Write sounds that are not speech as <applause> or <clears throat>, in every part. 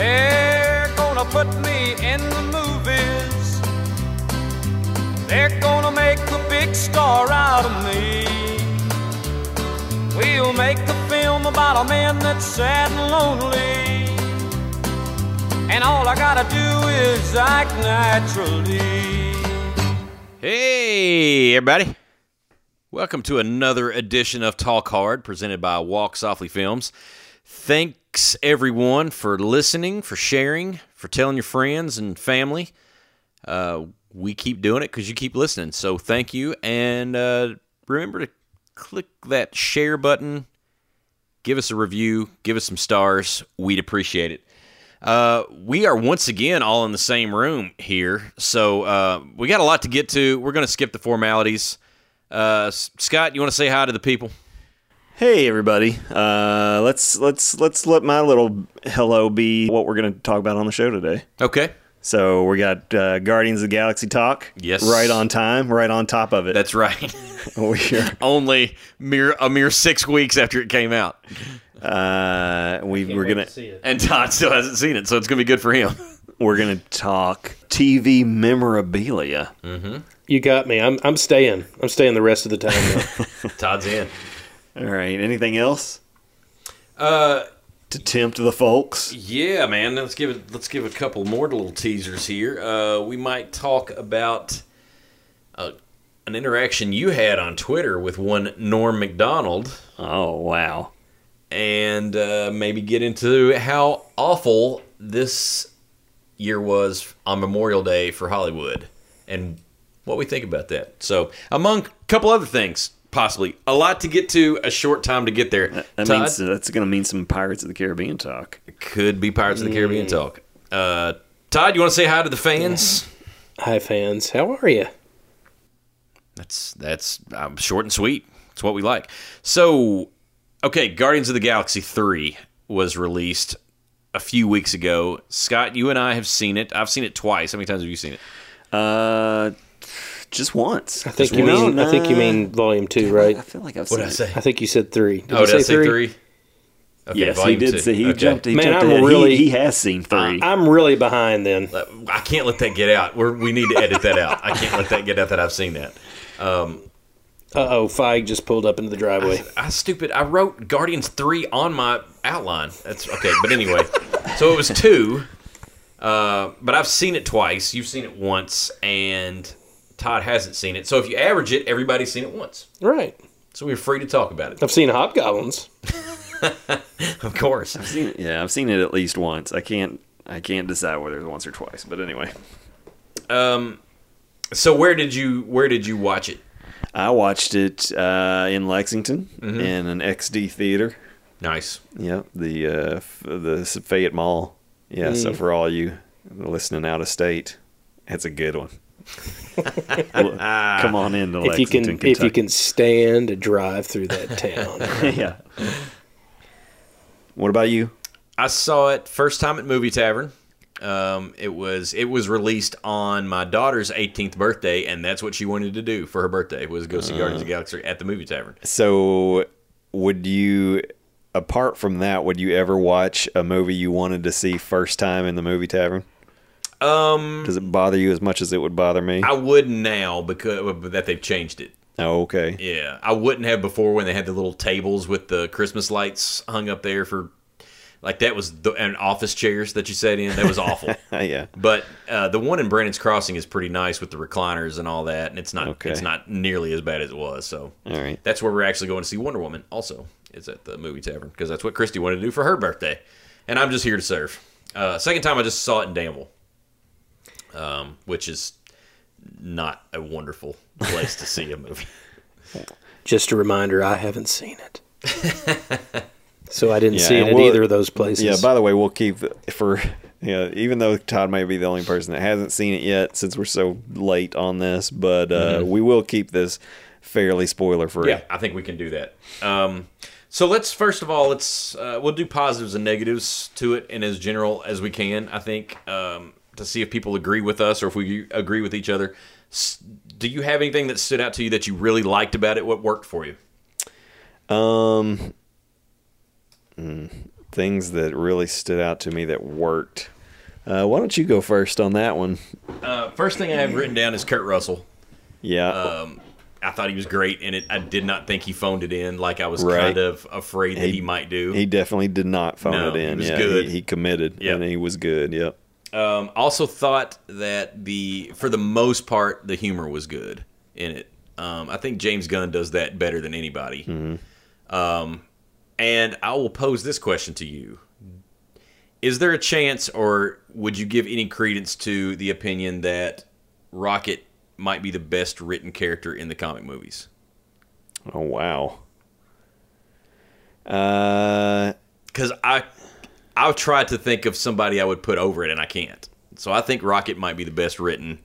They're gonna put me in the movies. They're gonna make a big star out of me. We'll make a film about a man that's sad and lonely. And all I gotta do is act naturally. Hey, everybody. Welcome to another edition of Talk Hard presented by Walk Softly Films. Thanks, everyone, for listening, for sharing, for telling your friends and family. Uh, we keep doing it because you keep listening. So thank you. And uh, remember to click that share button, give us a review, give us some stars. We'd appreciate it. Uh, we are once again all in the same room here, so uh, we got a lot to get to. We're going to skip the formalities. Uh, Scott, you want to say hi to the people? Hey everybody. Uh, let's let's let's let my little hello be what we're going to talk about on the show today. Okay, So we got uh, Guardians of the Galaxy talk. Yes. Right on time. Right on top of it. that's right. <laughs> we're <laughs> Only mere a mere six weeks after it came out, uh, we we're gonna and Todd still hasn't seen it, so it's going to be good for him. <laughs> we're gonna talk TV memorabilia. You got me. I'm I'm staying. I'm staying the rest of the time. Todd's in. All right. Anything else Uh, to tempt the folks? Yeah, man. Let's give it. Let's give a couple more little teasers here. Uh, we might talk about uh, an interaction you had on Twitter with one Norm Macdonald. Oh wow. and uh, maybe get into how awful this year was on Memorial Day for Hollywood, and what we think about that. So, among a couple other things, possibly a lot to get to, a short time to get there. That Todd? means that's gonna mean some Pirates of the Caribbean talk. could be Pirates of the Caribbean talk. Uh, Todd, you want to say hi to the fans? Hi fans, how are you? That's that's um, short and sweet. It's what we like. So, okay, Guardians of the Galaxy three was released a few weeks ago. Scott, you and I have seen it. I've seen it twice. How many times have you seen it? Uh, just once. I think Just you once. mean I think you mean volume two, right? I feel like I've What seen did I say? I think you said three. Did oh, you did I say three? Okay, Yes, he volume did two. say he Okay. jumped. He Man, jumped I'm ahead. really- he, he has seen three. I'm really behind then. I can't let that get out. We're, we need to edit that out. I can't let that get out that I've seen that. Uh oh, Feige just pulled up into the driveway. I stupid. I wrote Guardians three on my outline. That's okay. But anyway, so it was two. Uh, but I've seen it twice. You've seen it once, and Todd hasn't seen it. So if you average it, everybody's seen it once. Right. So we're free to talk about it. I've seen Hobgoblins. <laughs> Of course. I've seen it- yeah, I've seen it at least once. I can't. I can't decide whether it's once or twice. But anyway, Um. So where did you where did you watch it? I watched it uh, in Lexington Mm-hmm. in an XD theater. Nice. Yep, the uh, f- the Fayette Mall. Yeah, so for all you listening out of state, it's a good one. Well, <laughs> Come on in to If you Lexington, can if you can stand to drive through that town. <laughs> yeah. What about you? I saw it first time at Movie Tavern. Um, it was it was released on my daughter's 18th birthday, and that's what she wanted to do for her birthday was go see Guardians of the Galaxy at the Movie Tavern. So, would you, apart from that, would you ever watch a movie you wanted to see first time in the movie tavern? Um, Does it bother you as much as it would bother me? I would now because that they've changed it. oh, okay. Yeah, I wouldn't have before when they had the little tables with the Christmas lights hung up there for, like that was the and office chairs that you sat in. That was awful. <laughs> yeah. But uh, the one in Brannon's Crossing is pretty nice with the recliners and all that, and it's not Okay. it's not nearly as bad as it was. So All right. that's where we're actually going to see Wonder Woman. Also, is at the movie tavern because that's what Christy wanted to do for her birthday, and I'm just here to serve. Uh, second time I just saw it in Danville, um, which is not a wonderful place to see a movie. <laughs> Just a reminder, I haven't seen it. <laughs> so I didn't Yeah, see it we'll- either of those places. Yeah. By the way, we'll keep for yeah. Even though Todd may be the only person that hasn't seen it yet, since we're so late on this, but uh, we will keep this fairly spoiler free. Yeah, I think we can do that. Um, so let's first of all let's uh, we'll do positives and negatives to it, and as general as we can. I think um, to see if people agree with us or if we agree with each other. Do you have anything that stood out to you that you really liked about it? What worked for you? Um. mm, things that really stood out to me that worked. Uh, why don't you go first on that one? Uh, first thing I have written down is Kurt Russell. Yeah. Um, I thought he was great and it. I did not think he phoned it in like I was Right. kind of afraid that he, might do. he definitely did not phone No, it in. he was yeah, good. He, he committed, Yep. and he was good. Yep. Um, also thought that the for the most part the humor was good in it. Um, I think James Gunn does that better than anybody. Um, and I will pose this question to you: Is there a chance, or would you give any credence to the opinion that Rocket might be the best written character in the comic movies? Oh wow. Uh, Because I I've tried to think of somebody I would put over it, and I can't. So I think Rocket might be the best written.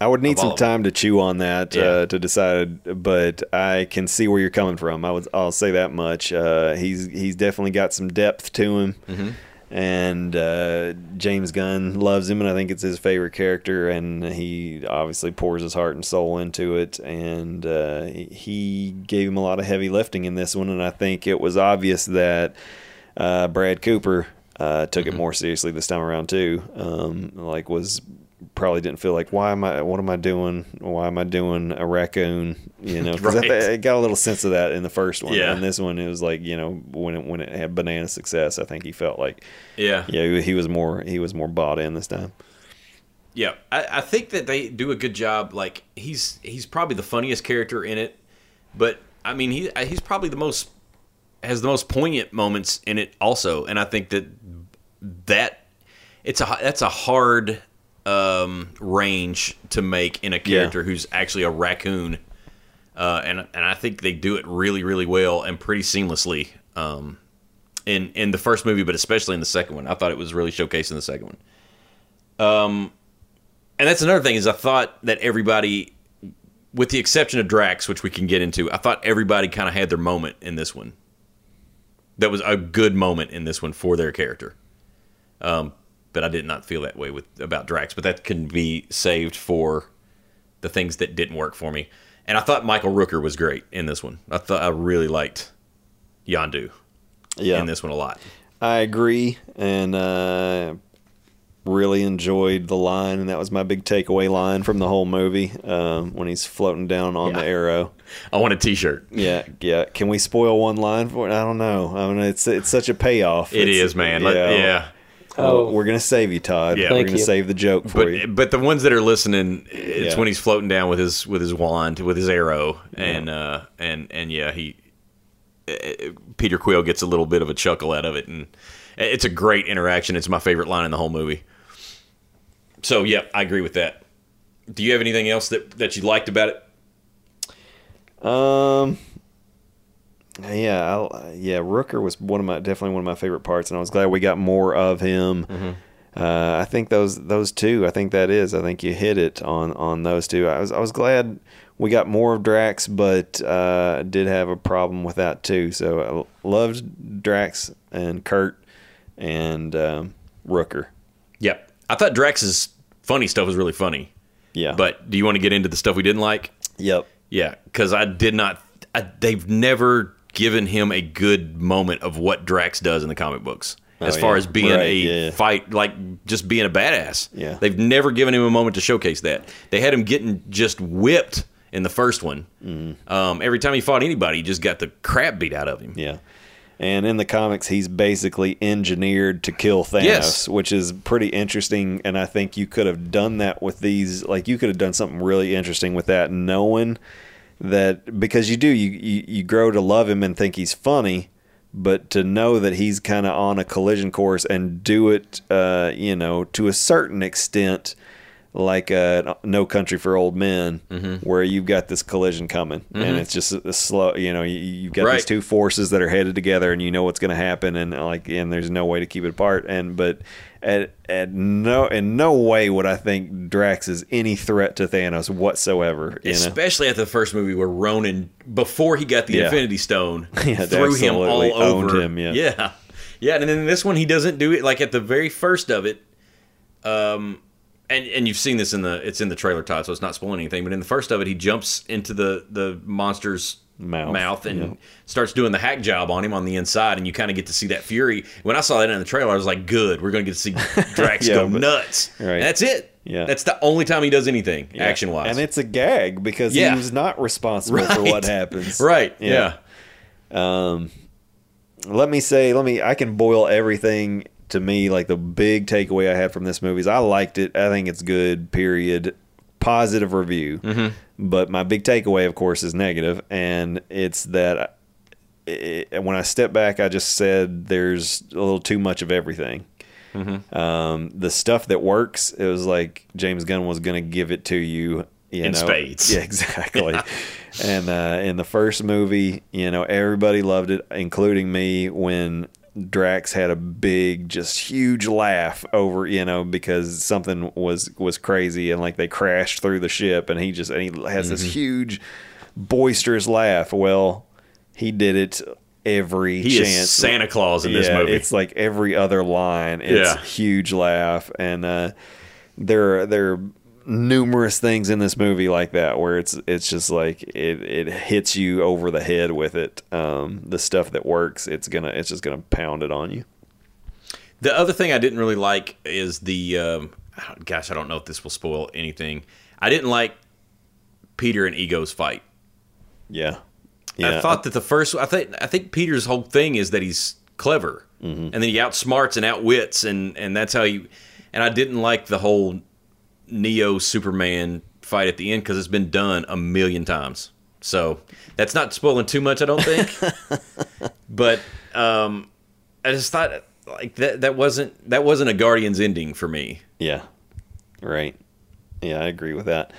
I would need some time to chew on that Yeah. uh, to decide, but I can see where you're coming from. I would, I'll say that much. Uh, he's he's definitely got some depth to him, Mm-hmm. and uh, James Gunn loves him, and I think it's his favorite character, and he obviously pours his heart and soul into it, and uh, he gave him a lot of heavy lifting in this one, and I think it was obvious that uh, Brad Cooper uh, took Mm-hmm. it more seriously this time around too. Um, like was probably didn't feel like why am I what am I doing why am I doing a raccoon you know because <laughs> Right. I, I got a little sense of that in the first one Yeah. and this one it was like you know when it when it had banana success I think he felt like Yeah, yeah he was more he was more bought in this time Yeah, I, I think that they do a good job. Like he's he's probably the funniest character in it, but I mean he he's probably the most has the most poignant moments in it also, and I think that that it's a that's a hard um, range to make in a character who's actually a raccoon, uh, and and I think they do it really really well and pretty seamlessly. Um, in in the first movie, but especially in the second one, I thought it was really showcased in the second one. Um, and that's another thing is I thought that everybody, with the exception of Drax, which we can get into, I thought everybody kind of had their moment in this one. That was a good moment in this one for their character. Um, but I did not feel that way with about Drax. But that can be saved for the things that didn't work for me. And I thought Michael Rooker was great in this one. I thought I really liked Yondu yeah in this one a lot. I agree and uh, really enjoyed the line and that was my big takeaway line from the whole movie um, when he's floating down on Yeah. the arrow I want a T-shirt. Yeah, yeah. Can we spoil one line for it? I don't know. I mean, it's it's such a payoff. It It's- is, man. Let- yeah. Oh, we're gonna save you, Todd. Yeah. we're gonna you. save the joke for you. but but the ones that are listening, it's Yeah. when he's floating down with his with his wand with his arrow, and uh, and and yeah, he uh, Peter Quill gets a little bit of a chuckle out of it, and it's a great interaction. It's my favorite line in the whole movie. So yeah, I agree with that. Do you have anything else that that you liked about it? Um, yeah, I'll, yeah. Rooker was one of my definitely one of my favorite parts, and I was glad we got more of him. Mm-hmm. Uh, I think those those two. I think that is. I think you hit it on on those two. I was I was glad we got more of Drax, but uh, did have a problem with that too. So I loved Drax and Kurt and um, Rooker. Yep, I thought Drax's funny stuff was really funny. Yeah, But do you want to get into the stuff we didn't like? yep. Yeah, because I did not. I, they've never given him a good moment of what Drax does in the comic books, as Oh, far yeah. as being Right, a yeah. fight, like just being a badass. Yeah. they've never given him a moment to showcase that. They had him getting just whipped in the first one. Mm-hmm. Um, every time he fought anybody, he just got the crap beat out of him. Yeah. And in the comics, he's basically engineered to kill Thanos, Yes. which is pretty interesting. And I think you could have done that with these. Like, you could have done something really interesting with that, knowing that because you do, you, you, you grow to love him and think he's funny, but to know that he's kind of on a collision course and do it, uh, you know, to a certain extent, like uh, No Country for Old Men, Mm-hmm. where you've got this collision coming, and it's just a slow. You know, you, you've got Right. these two forces that are headed together, and you know what's going to happen, and like, and there's no way to keep it apart. And but at at no in no way would I think Drax is any threat to Thanos whatsoever. You know? Especially at the first movie where Ronan, before he got the Yeah. Infinity Stone, <laughs> Yeah, threw him all over him, yeah. yeah, yeah. And then this one, he doesn't do it like at the very first of it. Um, and and you've seen this in the it's in the trailer, Todd, so it's not spoiling anything. But in the first of it, he jumps into the the monster's Mouth, mouth and yeah. starts doing the hack job on him on the inside, and you kind of get to see that fury. When I saw that in the trailer, I was like, "Good, we're going to get to see <laughs> Drax Yeah, go but- nuts." Right. That's it. Yeah. that's the only time he does anything Yeah. action wise. and it's a gag because Yeah. he was not responsible for what happens. <laughs> right. Yeah. Yeah. Um, let me say, let me. I can boil everything to me like the big takeaway I had from this movie is I liked it. I think it's good. Period. Positive review. Mm-hmm. But my big takeaway, of course, is negative, and it's that it, when I step back, I just said there's a little too much of everything. Mm-hmm. Um, the stuff that works, it was like James Gunn was going to give it to you. You In know? spades. Yeah, <laughs> exactly. and uh, in the first movie, you know, everybody loved it, including me, when Drax had a big, just huge laugh over, you know, because something was was crazy and like they crashed through the ship, and he just and he has Mm-hmm. this huge, boisterous laugh. Well, he did it every He chance. is Santa Claus in this movie. It's like every other line. It's Yeah. huge laugh, and uh, they're there are numerous things in this movie like that where it's it's just like it it hits you over the head with it. Um, the stuff that works, it's gonna it's just gonna pound it on you. The other thing I didn't really like is the um, gosh, I don't know if this will spoil anything. I didn't like Peter and Ego's fight. Yeah, yeah. I thought that the first I think I think Peter's whole thing is that he's clever. Mm-hmm. And then he outsmarts and outwits and and that's how he and I didn't like the whole Neo Superman fight at the end cuz it's been done a million times. So, that's not spoiling too much I don't think. <laughs> but um I just thought like that that wasn't that wasn't a Guardians ending for me. Yeah. Right. Yeah, I agree with that.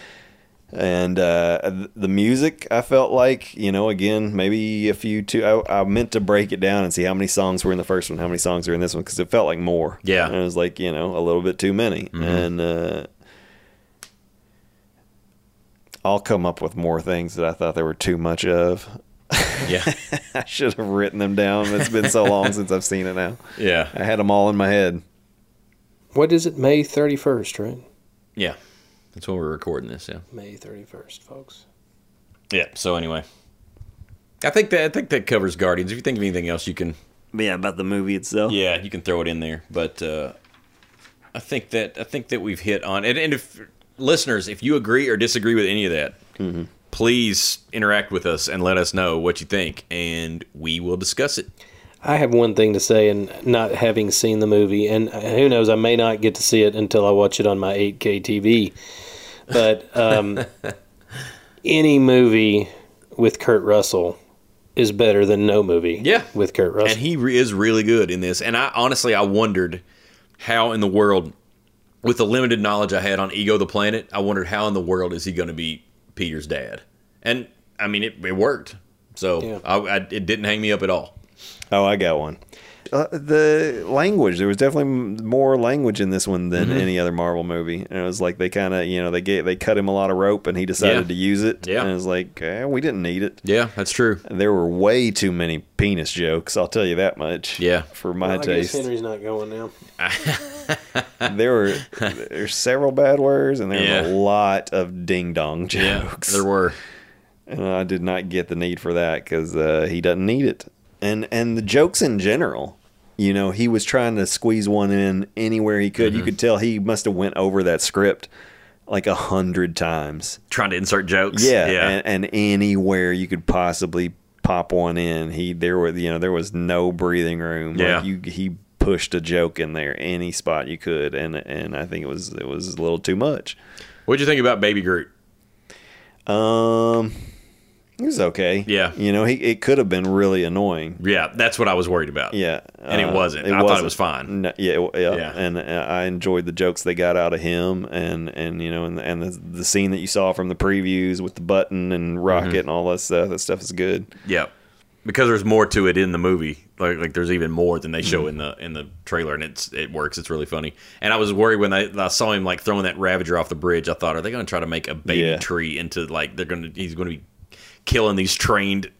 And uh, the music, I felt like, you know, again, maybe a few too. I, I meant to break it down and see how many songs were in the first one, how many songs are in this one, because it felt like more. Yeah. And it was like, you know, a little bit too many. And uh, I'll come up with more things that I thought there were too much of. Yeah. <laughs> I should have written them down. It's been so long since I've seen it now. yeah. I had them all in my head. What is it? May 31st, right? Yeah. That's when we're recording this, yeah. May 31st, folks. Yeah. So anyway, I think that I think that covers Guardians. If you think of anything else, you can Yeah, about the movie itself. yeah you can throw it in there. But uh, I think that I think that we've hit on and, and if listeners, if you agree or disagree with any of that, please interact with us and let us know what you think, and we will discuss it. I have one thing to say, and not having seen the movie, and who knows, I may not get to see it until I watch it on my 8K TV. But um, <laughs> any movie with Kurt Russell is better than no movie Yeah. with Kurt Russell. And he is really good in this. And I honestly, I wondered how in the world, with the limited knowledge I had on Ego the Planet, I wondered how in the world is he going to be Peter's dad? And I mean, it, it worked. So Yeah. I, I, it didn't hang me up at all. Oh, I got one. Uh, the language there was definitely more language in this one than any other Marvel movie, and it was like they kind of you know they gave they cut him a lot of rope and he decided Yeah. to use it. Yeah. and it was like eh, we didn't need it. Yeah, that's true. There were way too many penis jokes. I'll tell you that much. Yeah. for my Well, I guess taste, Henry's not going now. <laughs> <laughs> there were there's several bad words and there's Yeah. a lot of ding dong Yeah, jokes. there were. and I did not get the need for that because uh, he doesn't need it. And and the jokes in general, you know, he was trying to squeeze one in anywhere he could. You Mm-hmm. could tell he must have went over that script like a hundred times. Trying to insert jokes. Yeah, Yeah. And, and anywhere you could possibly pop one in, he there was you know there was no breathing room. Yeah. like you he pushed a joke in there any spot you could, and and I think it was it was a little too much. What'd you think about Baby Groot? Um, it was okay. Yeah. you know, he it could have been really annoying. Yeah, that's what I was worried about. Yeah, And it uh, wasn't. I thought it was fine. No, yeah, it- yeah, Yeah. and uh, I enjoyed the jokes they got out of him, and and you know, and and the, the scene that you saw from the previews with the button and rocket Mm-hmm. and all that stuff. That stuff is good. Yeah, because there's more to it in the movie. Like like there's even more than they Mm-hmm. show in the in the trailer, and it's it works. It's really funny. And I was worried when I, I saw him like throwing that Ravager off the bridge. I thought, are they going to try to make a baby Yeah. tree into like they're going to he's going to be killing these trained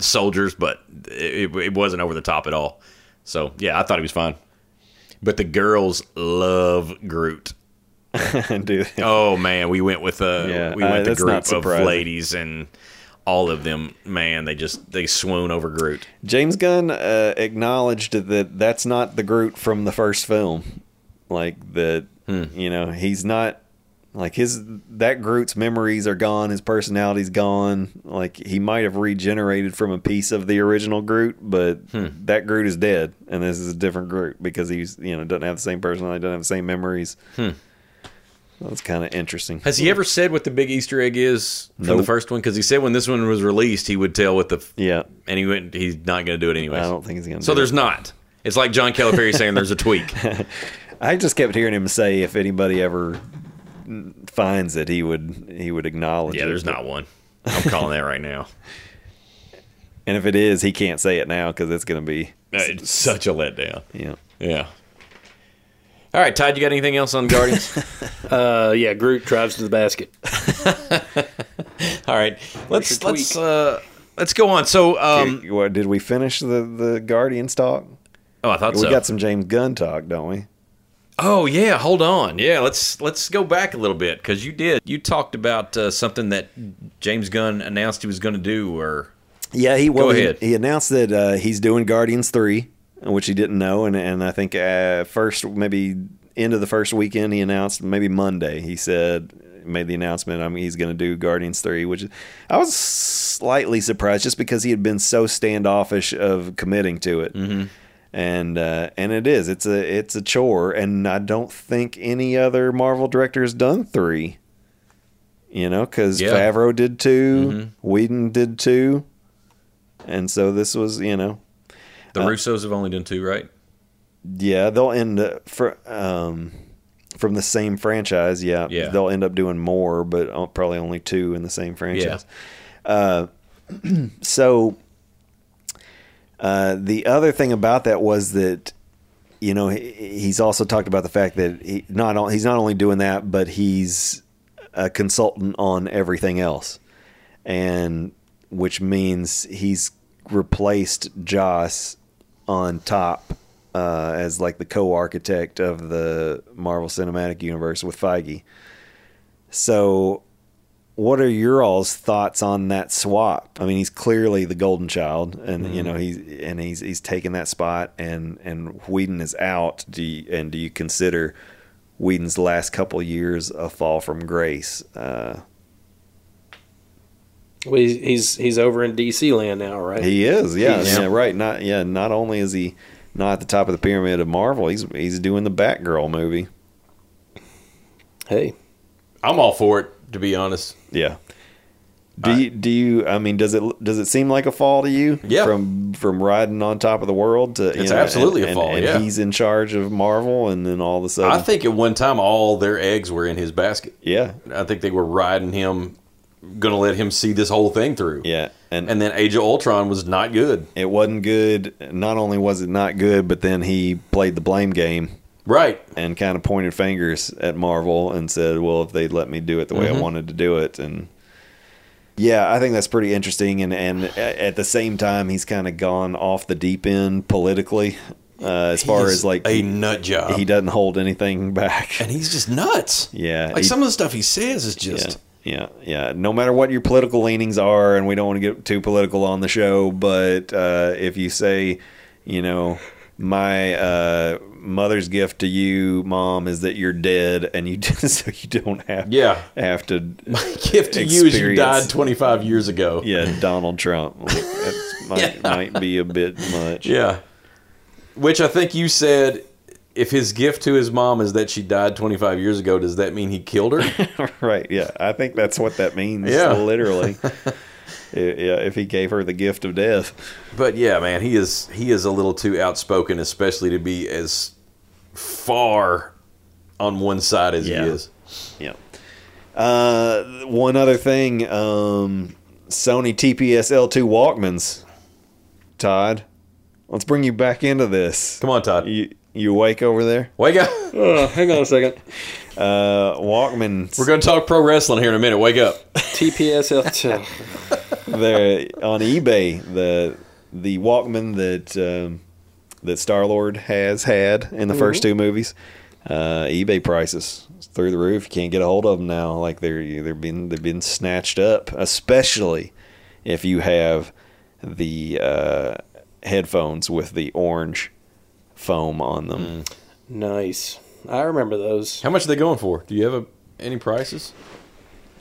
soldiers? But it, it wasn't over the top at all. So yeah, I thought he was fine. But the girls love Groot. <laughs> Oh man, we went with a Yeah, we went uh, the group of ladies and all of them, man, they just they swoon over Groot. James Gunn uh, acknowledged that that's not the Groot from the first film. Like that, hmm. you know, he's not like his that Groot's memories are gone, his personality's gone. Like he might have regenerated from a piece of the original Groot, but hmm. that Groot is dead, and this is a different Groot because he's you know doesn't have the same personality, doesn't have the same memories. Hmm. That's kind of interesting. Has he ever said what the big Easter egg is from the first one? Because he said when this one was released, he would tell what the Yeah, and he went. He's not going to do it anyway. I don't think he's gonna. so do there's it. not. It's like John Calipari saying there's a tweak. <laughs> I just kept hearing him say if anybody ever finds it, he would he would acknowledge Yeah, it. there's not one. I'm calling that right now. And if it is, he can't say it now because it's going to be It's such a letdown. yeah. Yeah. All right, Todd, you got anything else on Guardians? <laughs> Uh, yeah, Groot drives to the basket. All right, let's let's uh, let's go on. So, um, what did we finish the the Guardians talk? oh, I thought We so. got some James Gunn talk, don't we? Oh yeah, hold on. Yeah, let's let's go back a little bit because you did you talked about uh, something that James Gunn announced he was going to do, or Yeah, he well, Go he- ahead. He, announced that uh, he's doing Guardians three, which he didn't know, and and I think uh, first maybe end of the first weekend he announced maybe Monday he said made the announcement. I mean, he's going to do Guardians three, which I was slightly surprised just because he had been so standoffish of committing to it. Mm-hmm. And uh, and it is it's a it's a chore, and I don't think any other Marvel director has done three. You know, because Yeah. Favreau did 2 Whedon did two, and so this was, you know, the Russos have only done two, right? yeah, they'll end up for um, from the same franchise. Yeah, Yeah. they'll end up doing more, but uh, probably only two in the same franchise. Uh, <clears throat> so uh, the other thing about that was that you know he, he's also talked about the fact that he not on, he's not only doing that, but he's a consultant on everything else, and which means he's replaced Joss on top uh, as like the co-architect of the Marvel Cinematic Universe with Feige. So, what are your all's thoughts on that swap? I mean, he's clearly the golden child, and you know he's and he's he's taken that spot, and and Whedon is out. Do you, and do you consider Whedon's last couple years a fall from grace? Uh, Well, he's, he's he's over in DC land now, right? He is, yeah, He's- yeah, right. Not yeah. Not only is he not at the top of the pyramid of Marvel, he's he's doing the Batgirl movie. hey, I'm all for it, to be honest. Yeah. Do you do you? I mean, does it does it seem like a fall to you? Yeah. From from riding on top of the world to you It's know, absolutely a and, fall, And, yeah. he's in charge of Marvel, and then all of a sudden, I think at one time all their eggs were in his basket. yeah, I think they were riding him, going to let him see this whole thing through. yeah, and And then Age of Ultron was not good. it wasn't good. Not only was it not good, but then he played the blame game Right. and kind of pointed fingers at Marvel and said, "Well, if they'd let me do it the way Mm-hmm. I wanted to do it," and yeah, I think that's pretty interesting. And and at the same time, he's kind of gone off the deep end politically, uh, as far as like a nut job. he doesn't hold anything back. and he's just nuts. Yeah, Like he- some of the stuff he says is just. yeah, yeah. Yeah. No matter what your political leanings are, and we don't want to get too political on the show, but uh, if you say, you know, my uh, mother's gift to you, mom, is that you're dead, and you <laughs> just so you don't have Yeah. have to My Gift to you is you died 25 years ago. yeah Donald Trump. That might <laughs> Yeah. might be a bit much. Yeah. Which I think you said if his gift to his mom is that she died 25 years ago, does that mean he killed her? <laughs> right. Yeah, I think that's what that means. Yeah. <laughs> literally. yeah, if he gave her the gift of death. but yeah, man, he is he is a little too outspoken, especially to be as far on one side as Yeah. he is. Yeah. Uh, one other thing, um, Sony TPS L2 Walkmans. Todd, let's bring you back into this. Come on, Todd. You you awake over there? Wake up. oh, hang on a second. Uh, Walkmans. We're going to talk pro wrestling here in a minute. Wake up. TPSL. <laughs> they're on eBay. The the Walkman that um, that Star Lord has had in the first two movies. Uh, eBay prices through the roof. You can't get a hold of them now. Like they're they're being they've been snatched up, especially if you have the uh, headphones with the orange foam on them. Nice. I remember those. How much are they going for? Do you have a, any prices?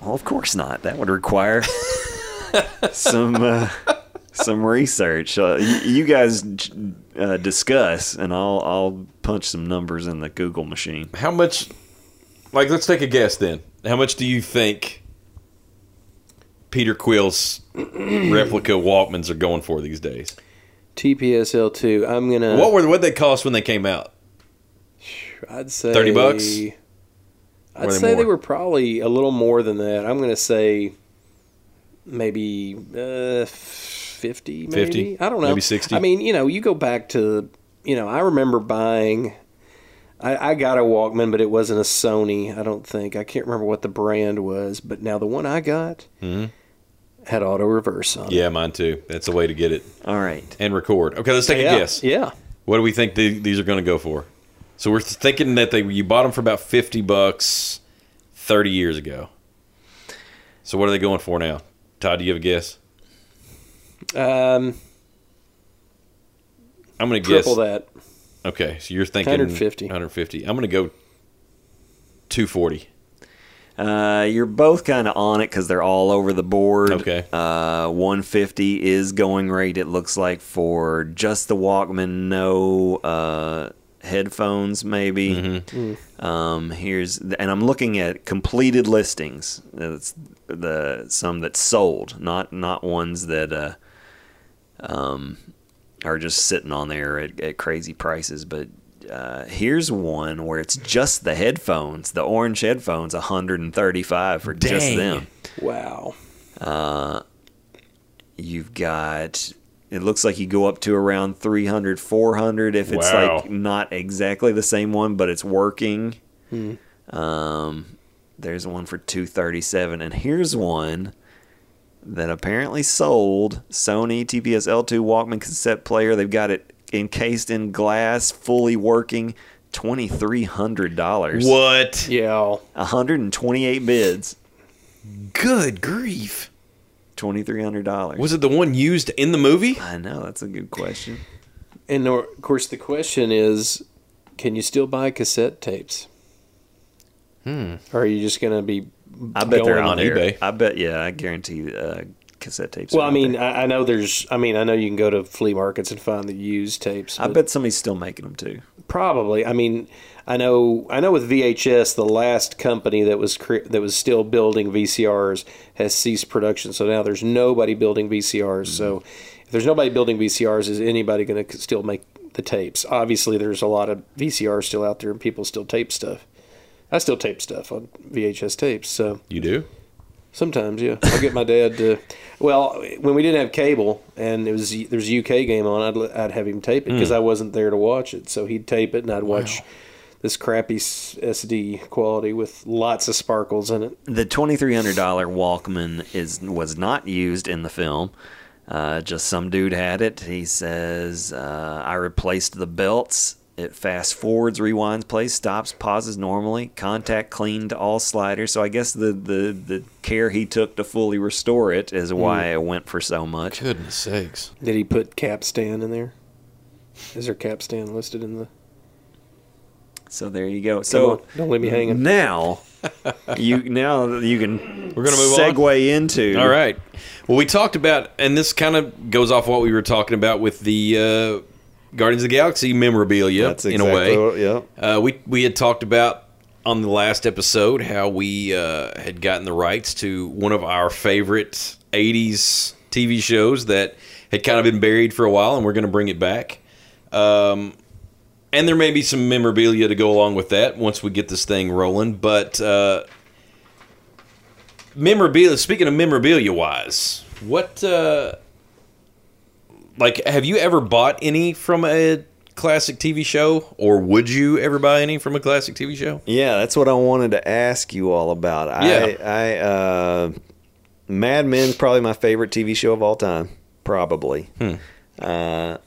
Well, of course not. That would require <laughs> some uh, some research. Uh, y- you guys uh, discuss, and I'll I'll punch some numbers in the Google machine. How much? Like, let's take a guess then. How much do you think Peter Quill's <clears throat> replica Walkmans are going for these days? TPSL two. I'm gonna. What were what they cost when they came out? I'd say 30 bucks? I'd they say they were probably a little more than that. I'm gonna say maybe uh, 50, maybe. 50? I don't know. Maybe 60? I mean, you know, you go back to, you know, I remember buying. I, I got a Walkman, but it wasn't a Sony. I don't think. I can't remember what the brand was, but now the one I got had auto reverse on it. Yeah, mine too. That's a way to get it All right. and record. Okay, let's take yeah, a guess. Yeah. What do we think the, these are going to go for? So we're thinking that they you bought them for about fifty bucks thirty years ago. So what are they going for now? Todd, do you have a guess? Um, I'm going to guess. triple that. Okay, so you're thinking 150. 150. I'm going to go 240. Uh, you're both kind of on it because they're all over the board. Okay. Uh, 150 is going rate. It looks like for just the Walkman, no uh, headphones, maybe. Mm-hmm. Um, here's and I'm looking at completed listings. It's the some that sold, not not ones that uh, um, are just sitting on there at, at crazy prices. But uh, here's one where it's just the headphones, the orange headphones, 135 for just them. Wow. You've got. It looks like you go up to around 300, 400 if it's Wow. like not exactly the same one, but it's working. Um, there's one for 237, and here's one that apparently sold Sony TPS L2 Walkman cassette player. They've got it encased in glass, fully working. Twenty three hundred dollars. What? Yeah. 128 bids. Good grief. Twenty three hundred dollars. Was it the one used in the movie? I know that's a good question. And of course, the question is, can you still buy cassette tapes? Hmm. Or are you just going to be? I bet they're going out on eBay. I bet. Yeah, I guarantee uh, cassette tapes. Well, I mean, there. I, I know there's. I mean, I know you can go to flea markets and find the used tapes. I bet somebody's still making them too. probably. I mean, I know. I know with VHS, the last company that was cre- that was still building VCRs has ceased production. So now there's nobody building VCRs. So mm-hmm. if there's nobody building VCRs, is anybody going to still make the tapes? Obviously, there's a lot of VCRs still out there, and people still tape stuff. I still tape stuff on VHS tapes. So You do? Sometimes, yeah. I'll get my dad to. <laughs> Well, when we didn't have cable and it was there's a UK game on, I'd I'd have him tape it because I wasn't there to watch it. So he'd tape it and I'd watch this crappy SD quality with lots of sparkles in it. The twenty three hundred dollar Walkman is was not used in the film. Uh, just some dude had it. He says, uh, "I replaced the belts. It fast forwards, rewinds, plays, stops, pauses normally. Contact cleaned all sliders. So I guess the the the care he took to fully restore it is why it went for so much. Goodness sakes. Did he put capstan in there? Is there capstan listed in the? So there you go. Come So on, don't leave me hanging. now <laughs> you now you can We're gonna move on? segue into All right. Well, we talked about, and this kind of goes off what we were talking about with the uh, Guardians of the Galaxy memorabilia, That's in exactly a way. what- yep. Uh, we we had talked about on the last episode how we uh, had gotten the rights to one of our favorite '80s TV shows that had kind of been buried for a while, and we're going to bring it back. Um, and there may be some memorabilia to go along with that once we get this thing rolling. But uh, memorabilia. Speaking of memorabilia, wise, what uh, like have you ever bought any from a classic TV show, or would you ever buy any from a classic TV show? Yeah, that's what I wanted to ask you all about. Yeah. I, I uh, Mad Men's probably my favorite TV show of all time. Probably. Uh,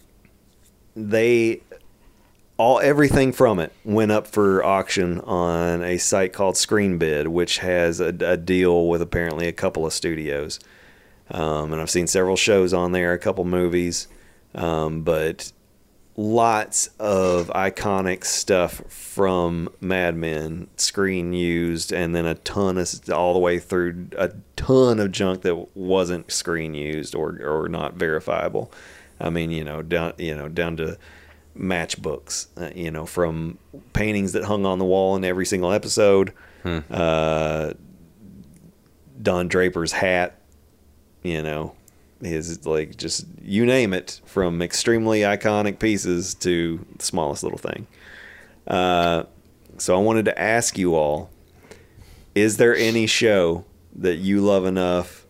they all everything from it went up for auction on a site called ScreenBid, which has a, a deal with apparently a couple of studios. Um, and I've seen several shows on there, a couple movies, um, but lots of iconic stuff from Mad Men screen used, and then a ton of all the way through a ton of junk that wasn't screen used or or not verifiable. I mean, you know, down you know down to matchbooks, uh, you know, from paintings that hung on the wall in every single episode. Uh, Don Draper's hat, you know, his like just you name it, from extremely iconic pieces to the smallest little thing. Uh, so I wanted to ask you all: Is there any show that you love enough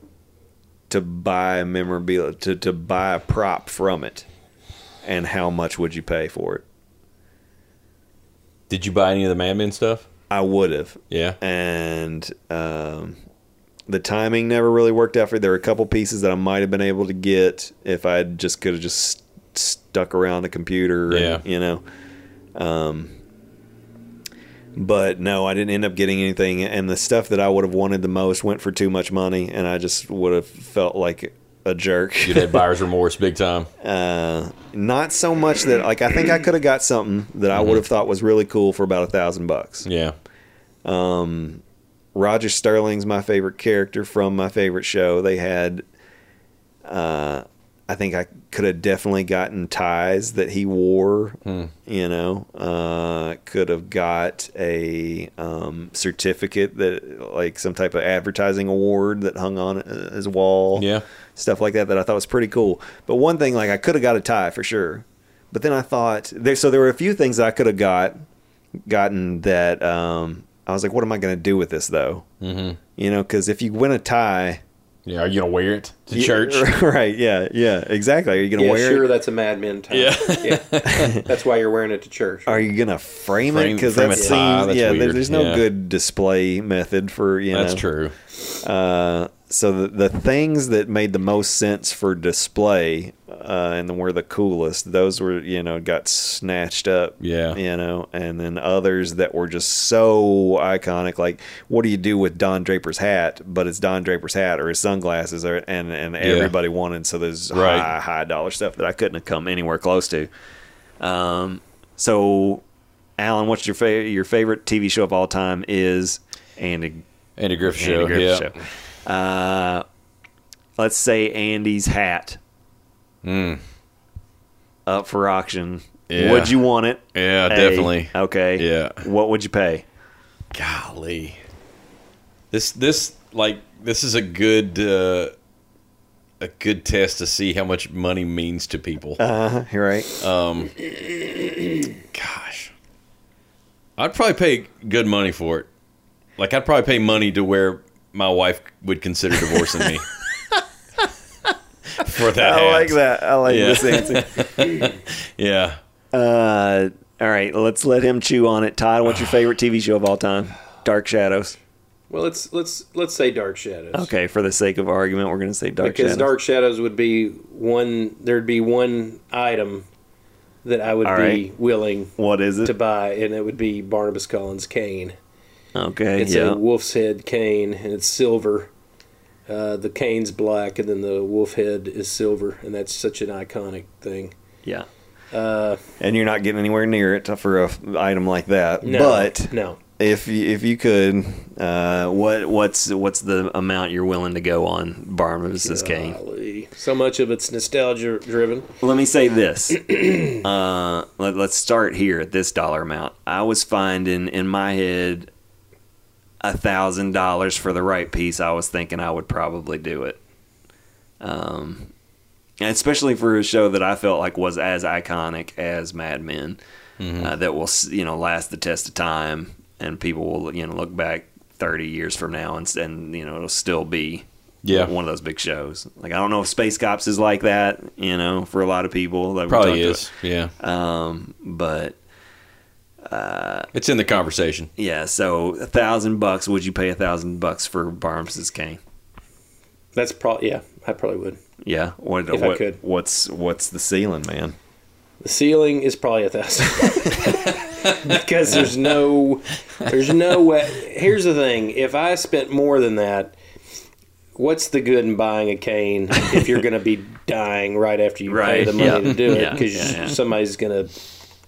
to buy memorabilia to to buy a prop from it, and how much would you pay for it? Did you buy any of the Mad Men stuff? I would have. Yeah. and um, the timing never really worked out for. me. There were a couple pieces that I might have been able to get if I just could have just stuck around the computer. and, you know. Um, but no, I didn't end up getting anything, and the stuff that I would have wanted the most went for too much money, and I just would have felt like a jerk. You had <laughs> buyer's remorse big time. Uh, not so much that like I think I could have got something that I would have thought was really cool for about a thousand bucks. Yeah. Roger Sterling's my favorite character from my favorite show. They had, uh, I think I could have definitely gotten ties that he wore. You know, uh, could have got a um, certificate that, like, some type of advertising award that hung on his wall. Yeah. stuff like that that I thought was pretty cool. But one thing, like, I could have got a tie for sure. But then I thought there, so there were a few things I could have got gotten that um, I was like, what am I going to do with this though? Mm-hmm. You know, because if you win a tie, Yeah. Are you gonna wear it to you- church? <laughs> right? Yeah, yeah, exactly. Are you going to Yeah, wear sure, it? that's a Mad Men time. Yeah. yeah. <laughs> That's why you're wearing it to church. Are you going to frame, it? Because frame that a seems tie, that's yeah. weird. There's no Yeah. good display method for you Know, That's true. Uh, so the the things that made the most sense for display uh, and were the coolest, those were you know got snatched up. Yeah. you know, and then others that were just so iconic. Like, what do you do with Don Draper's hat? But it's Don Draper's hat or his sunglasses, or and and everybody wanted. So there's Right. high high dollar stuff that I couldn't have come anywhere close to. Um, so. Alan, what's your favorite your favorite TV show of all time? Is Andy Andy Griffith Andy show. Griffith yeah. show. Uh, let's say Andy's hat up for auction. Yeah. Would you want it? Yeah, A, definitely. Okay. Yeah. What would you pay? Golly. This this like this is a good uh a good test to see how much money means to people. Uh, you're right. Um, Gosh. I'd probably pay good money for it. Like I'd probably pay money to where my wife would consider divorcing me. <laughs> for that. I hat. like that. I like Yeah. this answer. <laughs> Yeah. Uh, all right, let's let him chew on it. Todd, what's your <sighs> favorite TV show of all time? Dark Shadows. Well, let's let's let's say Dark Shadows. Okay, for the sake of argument, we're going to say Dark because Shadows. Dark Shadows would be one. There'd be one item that I would All be willing what is it to buy, and it would be Barnabas Collins' cane. Okay, It's yeah. a wolf's head cane, and it's silver. Uh, the cane's black, and then the wolf head is silver, and that's such an iconic thing. yeah. Uh, And you're not getting anywhere near it for a f- item like that. no, But no, if you, if you could, uh, what what's what's the amount you're willing to go on Barnabas's cane? So much of it's nostalgia driven. Let me say this. <clears throat> uh, let, let's start here at this dollar amount. I was finding in my head a thousand dollars for the right piece. I was thinking I would probably do it. Um, and especially for a show that I felt like was as iconic as Mad Men, uh, that will you know last the test of time, and people will you know look back thirty years from now and and you know it'll still be Yeah. one of those big shows. Like I don't know if Space Cops is like that, you know, for a lot of people. That Probably is. Yeah. Um, but Uh, it's in the conversation. yeah, so a thousand bucks. Would you pay a thousand bucks for Barnabas's cane? That's probably yeah. I probably would. Yeah. What, If I could. What's what's the ceiling, man? The ceiling is probably a thousand <laughs> because there's no, there's no way. Here's the thing: if I spent more than that, what's the good in buying a cane if you're going to be dying right after you pay the money yeah, to do it? yeah, Because yeah, yeah. somebody's going to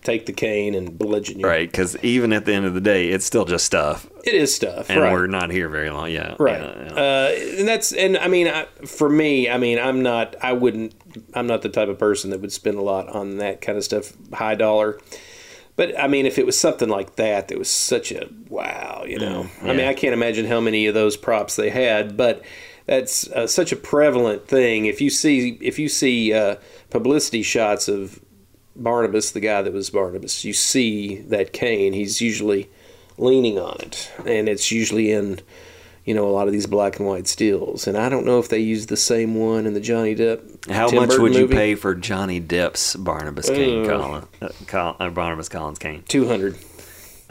take the cane and bludgeon you. Right, because even at the end of the day, it's still just stuff, It is stuff. and right. we're not here very long. Yeah, Right. yeah, yeah. Uh, and that's and I mean, I, for me, I mean, I'm not. I wouldn't. I'm not the type of person that would spend a lot on that kind of stuff, high dollar. But I mean, if it was something like that, that was such a wow, you know. I mean. I can't imagine how many of those props they had, but that's uh, such a prevalent thing. If you see, if you see uh, publicity shots of Barnabas, the guy that was Barnabas, you see that cane. He's usually leaning on it, and it's usually in, you know, a lot of these black and white stills. And I don't know if they use the same one in the Johnny Depp. How Tim much Burton would you movie. pay for Johnny Depp's Barnabas Kane, Uh. Colin, uh, Col- uh, Barnabas Collins cane? Two hundred. <laughs>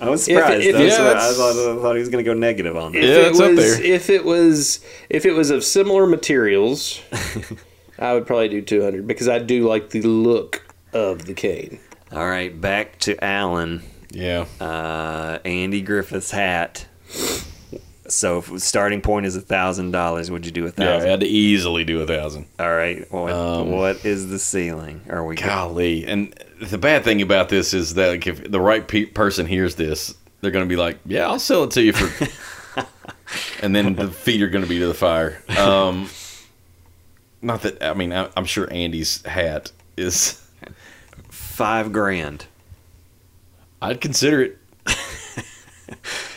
I was If it- surprised. if That's it's- what- I, thought, I thought he was going to go negative on that. If Yeah, it it's up was, there. if it was, if it was of similar materials, <laughs> I would probably do two hundred because I do like the look of the cane. All right, back to Alan. Yeah. Uh, Andy Griffith's hat. So if starting point is a thousand dollars, would you do a thousand? Yeah, I thousand? had to easily do a thousand. All right. What, Um, what is the ceiling? Are we? Golly, and the bad thing about this is that like, if the right pe- person hears this, they're going to be like, "Yeah, I'll sell it to you for," <laughs> and then the feet are going to be to the fire. Um, not that I mean, I, I'm sure Andy's hat is. Five grand. I'd consider it.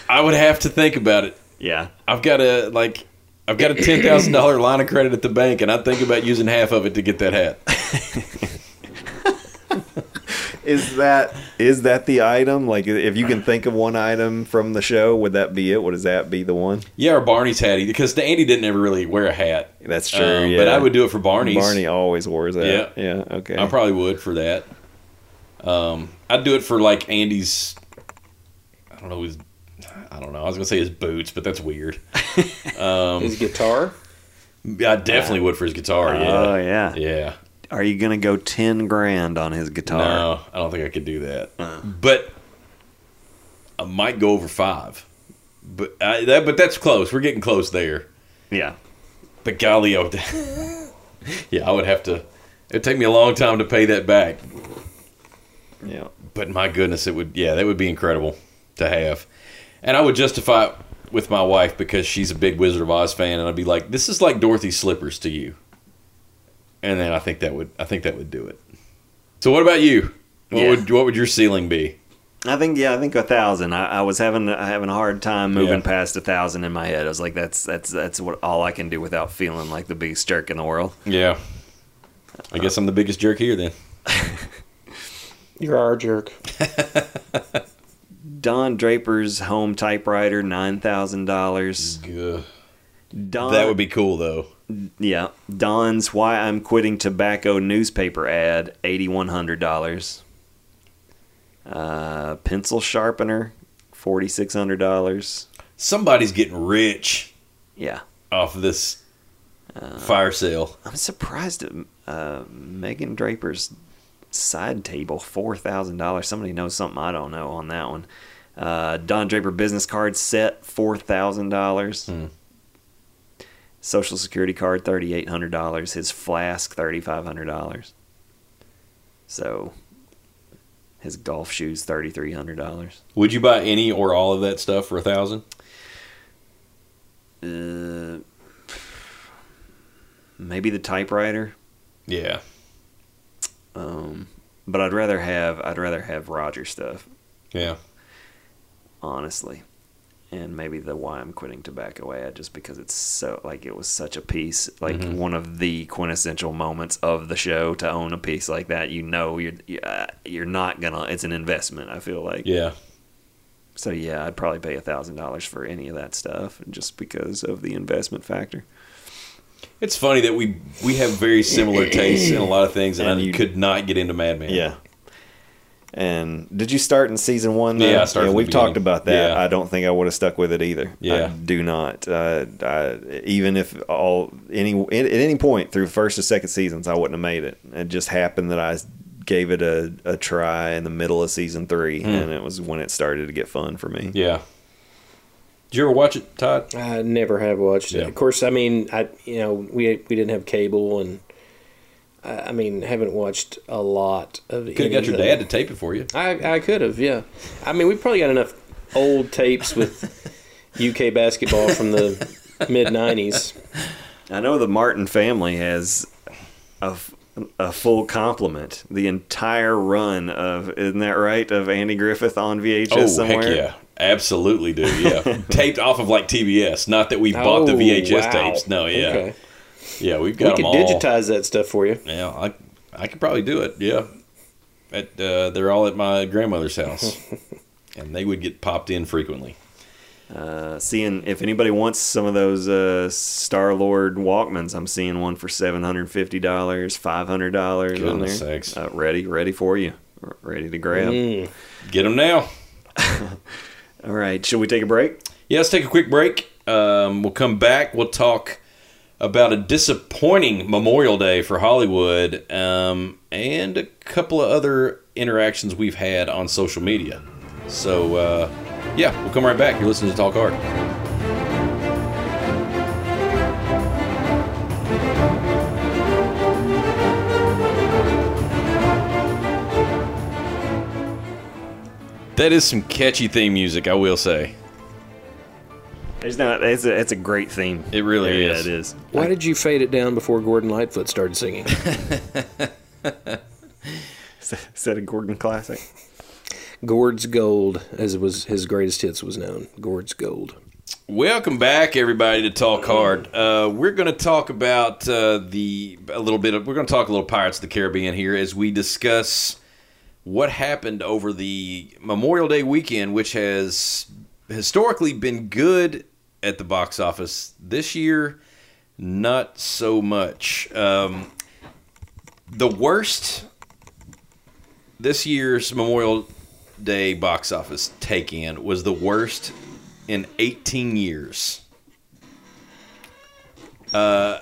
I would have to think about it. Yeah. I've got a like. I've got a ten thousand dollar line of credit at the bank, and I'd think about using half of it to get that hat. <laughs> Is that is that the item? Like, if you can think of one item from the show, would that be it? Would does that be the one? Yeah, or Barney's hat, because the Andy didn't ever really wear a hat. That's true. Um, yeah. But I would do it for Barney's. Barney always wears that. Yeah. Yeah. Okay. I probably would for that. Um, I'd do it for like Andy's. I don't know his. I don't know. I was gonna say his boots, but that's weird. <laughs> Um, His guitar. I definitely would for his guitar. Yeah. Oh yeah. Yeah. Are you gonna go ten grand on his guitar? No, I don't think I could do that. Uh. But I might go over five. But I, that, but that's close. We're getting close there. Yeah. But golly, <laughs> yeah, I would have to. It'd take me a long time to pay that back. Yeah. But my goodness, it would. Yeah, that would be incredible to have. And I would justify it with my wife because she's a big Wizard of Oz fan, and I'd be like, "This is like Dorothy's slippers to you." And then I think that would. I think that would do it. So what about you? What Yeah. would what would your ceiling be? I think yeah, I think a thousand. I, I was having I having a hard time moving Yeah. past a thousand in my head. I was like, that's that's that's what all I can do without feeling like the biggest jerk in the world. Yeah. I guess I'm the biggest jerk here then. <laughs> You're our jerk. <laughs> Don Draper's home typewriter, nine thousand dollars. Don, That would be cool though. Yeah. Don's "Why I'm Quitting Tobacco" newspaper ad, eighty one hundred dollars. Uh, pencil sharpener, forty six hundred dollars. Somebody's getting rich Yeah, off of this fire sale. I'm surprised at uh, Megan Draper's side table, four thousand dollars. Somebody knows something I don't know on that one. Uh, Don Draper business card set, four thousand dollars. Social security card, thirty eight hundred dollars. His flask, thirty five hundred dollars. So, his golf shoes, thirty three hundred dollars. Would you buy any or all of that stuff for a thousand? Uh, maybe the typewriter. Yeah. Um, but I'd rather have I'd rather have Roger stuff. Yeah. honestly. And maybe the why I'm quitting tobacco ad just because it's so like it was such a piece, like one of the quintessential moments of the show to own a piece like that. You know, you're uh, you're not gonna. It's an investment. I feel like. Yeah. So yeah, I'd probably pay a thousand dollars for any of that stuff, just because of the investment factor. It's funny that we we have very similar <clears throat> tastes in a lot of things, and, And I you- could not get into Mad Men. And did you start in season one? though? Yeah, I started from the we've talked about that. Yeah. I don't think I would have stuck with it either. Yeah. I do not. Uh, I, even if all any at any point through first or second seasons, I wouldn't have made it. It just happened that I gave it a, a try in the middle of season three, and it was when it started to get fun for me. Yeah. Did you ever watch it, Todd? I never have watched Yeah. it. Of course, I mean, I you know we we didn't have cable, and I, I mean haven't watched a lot of. Could have got your dad to tape it for you. I I could have, yeah. I mean, we probably got enough old tapes with <laughs> UK basketball from the mid '90s. I know the Martin family has a full complement. The entire run of isn't that right of Andy Griffith on VHS Oh somewhere. heck yeah, absolutely do. Yeah, <laughs> taped off of like TBS. Not that we bought the Oh, VHS wow. tapes. No, yeah, Okay. Yeah, we've We got could them all. digitize that stuff for you. Yeah, I I could probably do it. Yeah, at uh, they're all at my grandmother's house, <laughs> and they would get popped in frequently. Uh, seeing if anybody wants some of those uh, Star Lord Walkmans, I'm seeing one for seven hundred fifty dollars, five hundred dollars on there. Sakes. Uh, ready, ready for you, R- ready to grab. Mm. Get them now. <laughs> All right, should we take a break? Yeah, let's take a quick break. Um, we'll come back. We'll talk about a disappointing Memorial Day for Hollywood um, and a couple of other interactions we've had on social media. So, uh, yeah, we'll come right back. You're listening to Talk Hard. That is some catchy theme music, I will say. There's not. It's a, it's a great theme. It really yeah, is. It is. Why did you fade it down before Gordon Lightfoot started singing? <laughs> Is that a Gordon classic? Gord's Gold, as it was his greatest hits was known. Gord's Gold. Welcome back, everybody, to Talk Hard. Uh, we're going to talk about uh, the a little bit. Of, we're going to talk a little Pirates of the Caribbean here as we discuss what happened over the Memorial Day weekend, which has historically been good at the box office. This year, not so much. Um, the worst this year's Memorial Day box office take in was the worst in 18 years. Uh,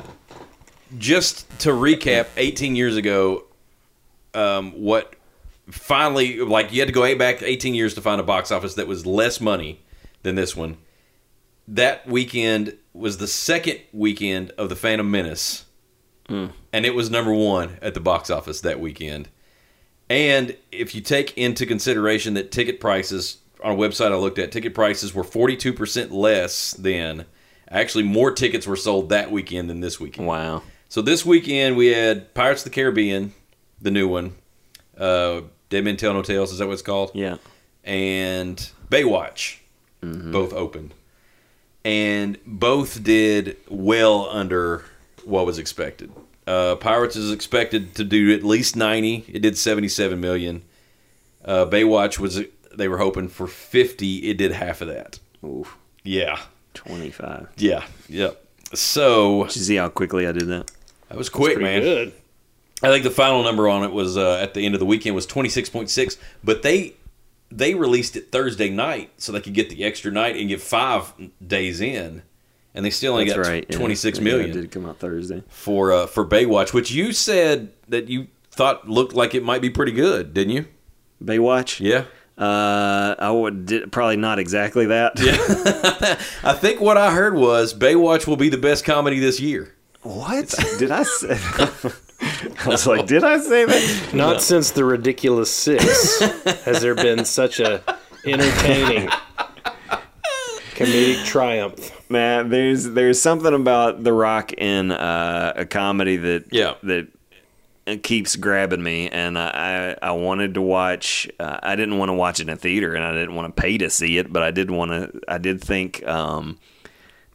just to recap, 18 years ago, um, what finally, like, you had to go back 18 years to find a box office that was less money than this one. That weekend was the second weekend of The Phantom Menace, and it was number one at the box office that weekend. And if you take into consideration that ticket prices on a website I looked at, ticket prices were 42% less than Actually, more tickets were sold that weekend than this weekend. Wow. So this weekend we had Pirates of the Caribbean, the new one, uh, Dead Men Tell No Tales, is that what it's called? Yeah. And Baywatch, both opened. And both did well under what was expected. Uh, Pirates is expected to do at least 90. It did 77 million. Uh, Baywatch was they were hoping for 50. It did half of that. Oof. Yeah. 25. Yeah. Yep. So Did you see how quickly I did that? that was quick, Pretty man. good. I think the final number on it was uh, at the end of the weekend was 26.6, but they they released it Thursday night so they could get the extra night and get 5 days in. And they still only That's got right. twenty six Yeah, million It did come out Thursday. for uh, for Baywatch, which you said that you thought looked like it might be pretty good, didn't you? Baywatch? Yeah. Uh, I would did, probably not exactly that. Yeah. <laughs> I think what I heard was Baywatch will be the best comedy this year. What did I say? <laughs> <laughs> I was like, did I say that? Not since the ridiculous six has there been such a entertaining comedic triumph. Man, there's there's something about The Rock in uh, a comedy that Yeah. that keeps grabbing me, and I I, I wanted to watch. Uh, I didn't want to watch it in a theater, and I didn't want to pay to see it, but I did want to. I did think um,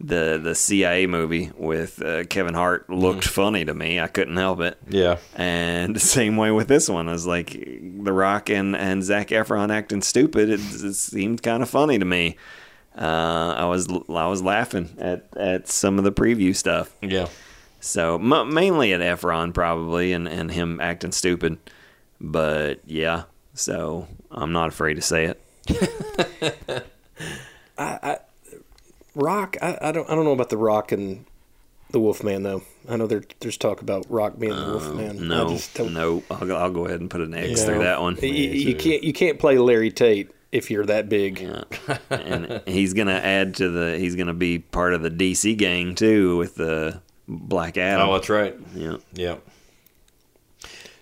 the the CIA movie with uh, Kevin Hart looked funny to me. I couldn't help it. Yeah. And the same way with this one, I was like, The Rock and, and Zac Efron acting stupid. It, it seemed kind of funny to me. Uh, I was I was laughing at, at some of the preview stuff. Yeah. So m- mainly at Efron probably and, and him acting stupid. But yeah, so I'm not afraid to say it. <laughs> Rock, I, I don't I don't know about the Rock and the Wolfman though. I know there, there's talk about Rock being the um, Wolfman. I No, just don't- no, I'll, go- I'll go ahead and put an X you through that one. You, you can't you can't play Larry Tate if you're that big. Yeah. and he's gonna add to the. He's gonna be part of the DC gang too with the Black Adam. Oh, that's right. yeah. Yeah.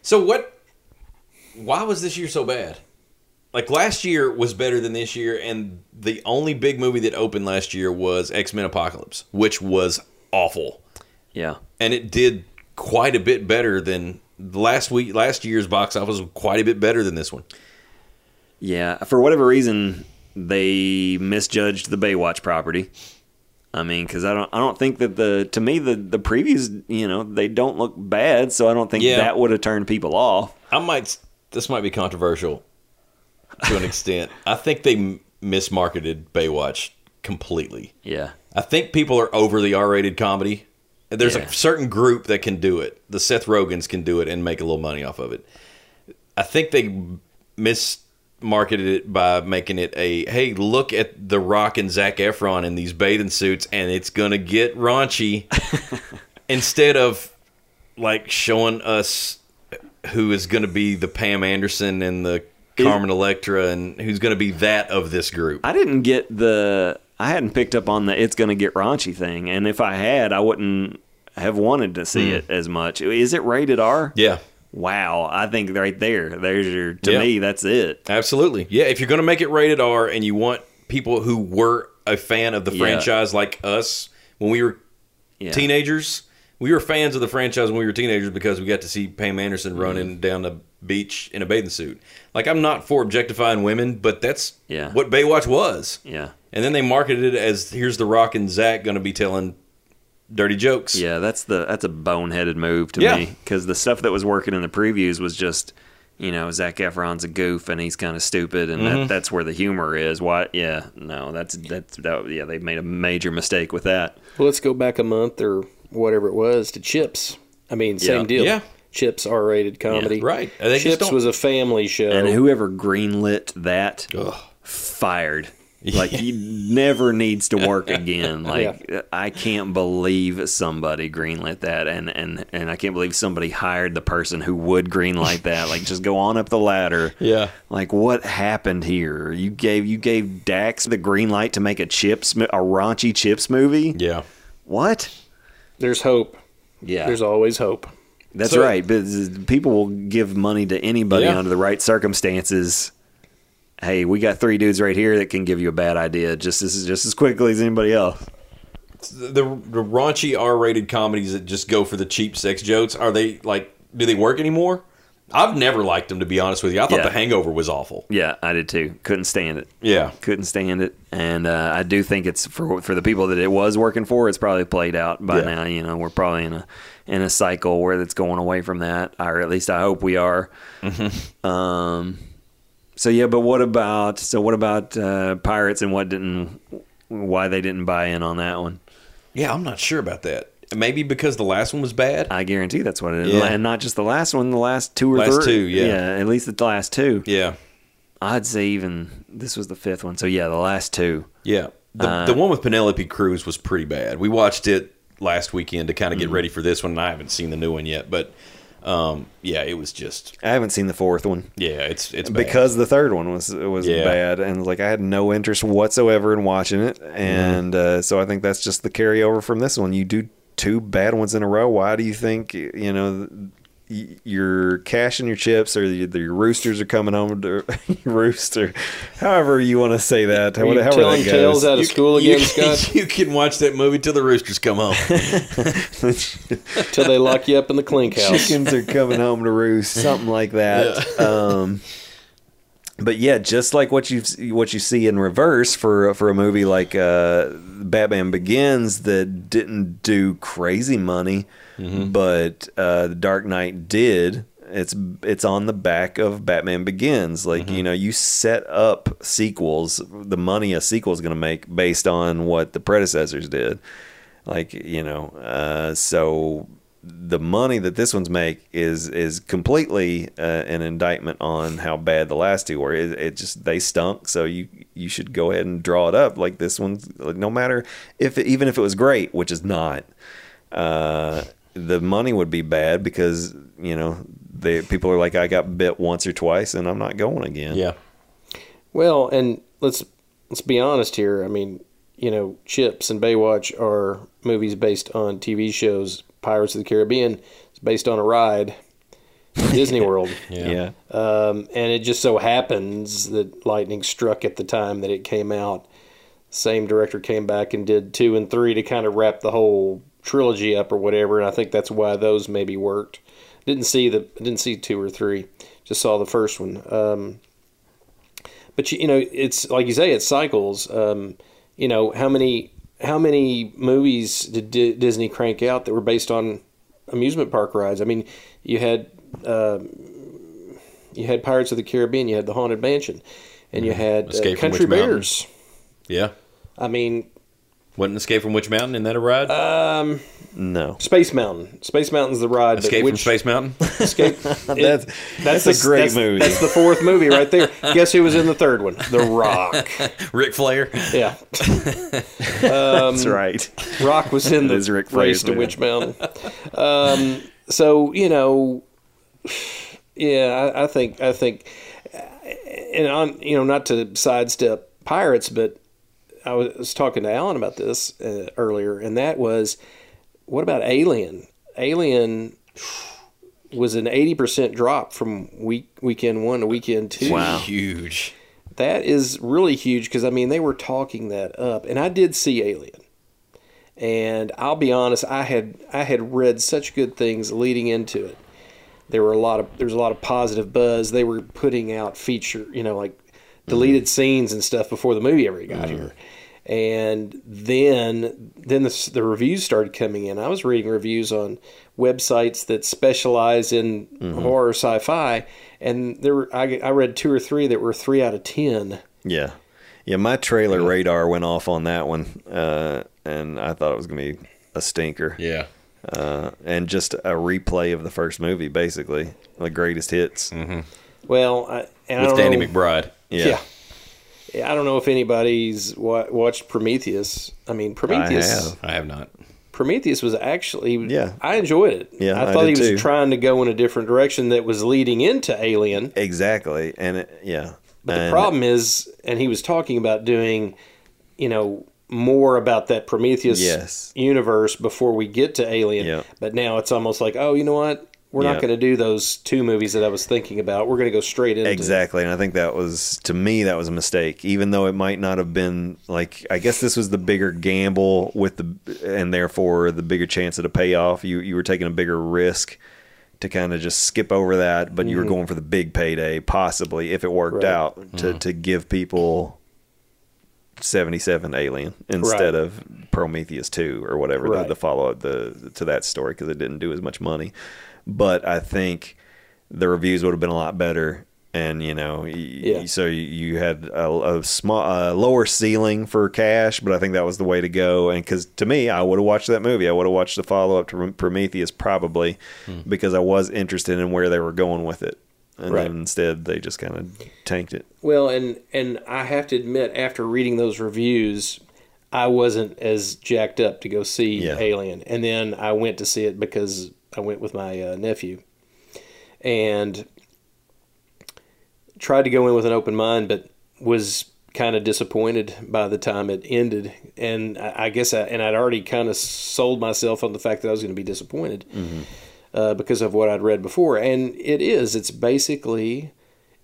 So what? Why was this year so bad? Like last year was better than this year, and the only big movie that opened last year was X Men Apocalypse, which was awful, Yeah. and it did quite a bit better than last week. Last year's box office was quite a bit better than this one. Yeah, for whatever reason, they misjudged the Baywatch property. I mean, because I don't, I don't think that the to me the the previews, you know, they don't look bad, so I don't think Yeah. that would have turned people off. I might. This might be controversial to an extent. I think they mismarketed Baywatch completely. Yeah, I think people are over the R-rated comedy. There's Yeah. a certain group that can do it. The Seth Rogens can do it and make a little money off of it. I think they mismarketed it by making it a hey, look at The Rock and Zac Efron in these bathing suits, and it's gonna get raunchy. <laughs> Instead of like showing us who is gonna be the Pam Anderson and the Carmen Electra, and who's gonna be that of this group. I didn't get the, I hadn't picked up on the it's gonna get raunchy thing, and if I had, I wouldn't have wanted to see hmm. it as much. Is it rated R? Yeah. Wow, I think right there, there's your to Yeah. me, that's it. Absolutely. Yeah, if you're going to make it rated R and you want people who were a fan of the Yeah. franchise like us when we were Yeah. teenagers, we were fans of the franchise when we were teenagers because we got to see Pam Anderson mm-hmm. running down the beach in a bathing suit. Like I'm not for objectifying women, but that's Yeah. what Baywatch was. Yeah. And then they marketed it as here's the Rock and Zach going to be telling dirty jokes. Yeah, that's the that's a boneheaded move to Yeah. me because the stuff that was working in the previews was just, you know, Zac Efron's a goof and he's kind of stupid, and Mm-hmm. that, that's where the humor is. Why? Yeah, no, that's that's that, yeah, they made a major mistake with that. Well, let's go back a month or whatever it was to Chips. I mean, same Yeah. deal. Yeah. Chips R-rated comedy. right. They Chips was a family show. And whoever greenlit that, Ugh. fired. <laughs> Like he never needs to work again. <laughs> Like I can't believe somebody greenlit that, and and and I can't believe somebody hired the person who would greenlight that. Like just go on up the ladder. <laughs> Yeah. Like what happened here? You gave you gave Dax the green light to make a chips a raunchy chips movie. Yeah. What? There's hope. Yeah, There's always hope. That's So- right. But people will give money to anybody Yeah. under the right circumstances. Hey, we got three dudes right here that can give you a bad idea just as just as quickly as anybody else. the, the raunchy R-rated comedies that just go for the cheap sex jokes are they like do they work anymore? I've never liked them to be honest with you. I thought Yeah. The Hangover was awful. Yeah, I did too. Couldn't stand it. Yeah, Couldn't stand it, and uh, I do think it's for for the people that it was working for. It's probably played out by Yeah. now. You know, we're probably in a in a cycle where it's going away from that, or at least I hope we are. Mm-hmm. Um. So yeah, but what about so what about uh, pirates and what didn't why they didn't buy in on that one? yeah. I'm not sure about that. Maybe because the last one was bad. I guarantee that's what it is, Yeah. and not just the last one, the last two or Last three. two, yeah. at least the last two. yeah, I'd say even this was the fifth one. So yeah, the last two. yeah. The Uh, the one with Penelope Cruz was pretty bad. We watched it last weekend to kind of get Mm-hmm. ready for this one. and I haven't seen the new one yet, but um, yeah, it was just I haven't seen the fourth one. yeah. It's it's bad. because the third one was was Yeah. bad and like I had no interest whatsoever in watching it and uh, so I think that's just the carryover from this one you do two bad ones in a row why do you think you know y- your cash and your chips or the, your roosters are coming home to <laughs> rooster however you want to say that Are you however telling that tales out of school again, you, Scott? <laughs> you can watch that movie till the roosters come home. <laughs> Till they lock you up in the clink house. chickens are coming home to roost, something like that. Um, but yeah, just like what you what you see in reverse for for a movie like uh, Batman Begins that didn't do crazy money, but uh, The Dark Knight did. It's it's on the back of Batman Begins. Like you know, you set up sequels, the money a sequel is going to make based on what the predecessors did like you know uh, so the money that this one's make is is completely uh, an indictment on how bad the last two were it, it just they stunk so you you should go ahead and draw it up like this one's like no matter if it, even if it was great which is not uh, the money would be bad because you know they people are like I got bit once or twice and I'm not going again yeah. Well, and let's let's be honest here. I mean, you know, Chips and Baywatch are movies based on TV shows. Pirates of the Caribbean is based on a ride, <laughs> Disney World, Yeah. um, and it just so happens that lightning struck at the time that it came out. Same director came back and did two and three to kind of wrap the whole trilogy up or whatever, and I think that's why those maybe worked. Didn't see the didn't see two or three, just saw the first one. Um, but you, you know, it's like you say, it cycles. Um, you know, how many how many movies did D- Disney crank out that were based on amusement park rides? I mean, you had um you had Pirates of the Caribbean, you had the Haunted Mansion, and you had uh, Mm-hmm. Escape from Country Witch Mountain. Bears. Yeah. I mean, Wasn't Escape from Witch Mountain? Isn't that a ride? Uh, No. Space Mountain. Space Mountain's the ride. but Escape from Space Mountain? <laughs> Escape. <laughs> That's, that's, the- a great that's- movie. That's the fourth movie right there. <laughs> Guess who was in the third one? The Rock. Ric Flair? Yeah, that's right. Rock was in the is Ric race Flair's to movie. Witch Mountain. Um, so you know, yeah, I, I think I think, and on you know, not to sidestep pirates, but I was talking to Alan about this uh, earlier, and that was, what about Alien? Alien was an eighty percent drop from week weekend one to weekend two. Wow. Huge. That is really huge because I mean they were talking that up, and I did see Alien, and I'll be honest, I had I had read such good things leading into it. There were a lot of there was a lot of positive buzz. They were putting out feature, you know, like deleted scenes and stuff before the movie ever got here. And then then the, the reviews started coming in. I was reading reviews on websites that specialize in horror sci-fi, and there were I, I read two or three that were three out of ten. Yeah. Yeah, my trailer radar went off on that one, uh, and I thought it was going to be a stinker. Yeah. Uh, and just a replay of the first movie, basically. The greatest hits. Well, I, and I With don't Danny know, McBride. Yeah. Yeah. I don't know if anybody's wa- watched Prometheus. I mean, Prometheus. have. I have not. Prometheus was actually. Yeah. I enjoyed it. Yeah, I I thought did he was too. trying to go in a different direction that was leading into Alien. Exactly. And it, yeah. But the problem is, and he was talking about doing, you know, more about that Prometheus Yes. universe before we get to Alien. Yeah. But now it's almost like, oh, you know what? We're Yeah. not going to do those two movies that I was thinking about. We're going to go straight into Exactly, and I think that was to me that was a mistake. Even though it might not have been like, I guess this was the bigger gamble with the, and therefore the bigger chance of a payoff. You you were taking a bigger risk to kind of just skip over that, but you were going for the big payday, possibly if it worked Mm-hmm. Right. out to to give people. 77 Alien instead Right. of Prometheus 2 or whatever the, the follow up the to that story because it didn't do as much money. But I think the reviews would have been a lot better and you know Yeah. so you- had a, a small a lower ceiling for cash but i think that was the way to go and because to me i would have watched that movie i would have watched the follow-up to prometheus probably Hmm. because i was interested in where they were going with it and Right. then instead they just kind of tanked it Well, and and I have to admit, after reading those reviews, I wasn't as jacked up to go see Yeah. Alien, and then I went to see it because I went with my uh, nephew, and tried to go in with an open mind, but was kind of disappointed by the time it ended. And I, I guess, I, and I'd already kind of sold myself on the fact that I was going to be disappointed uh, because of what I'd read before. And it is. It's basically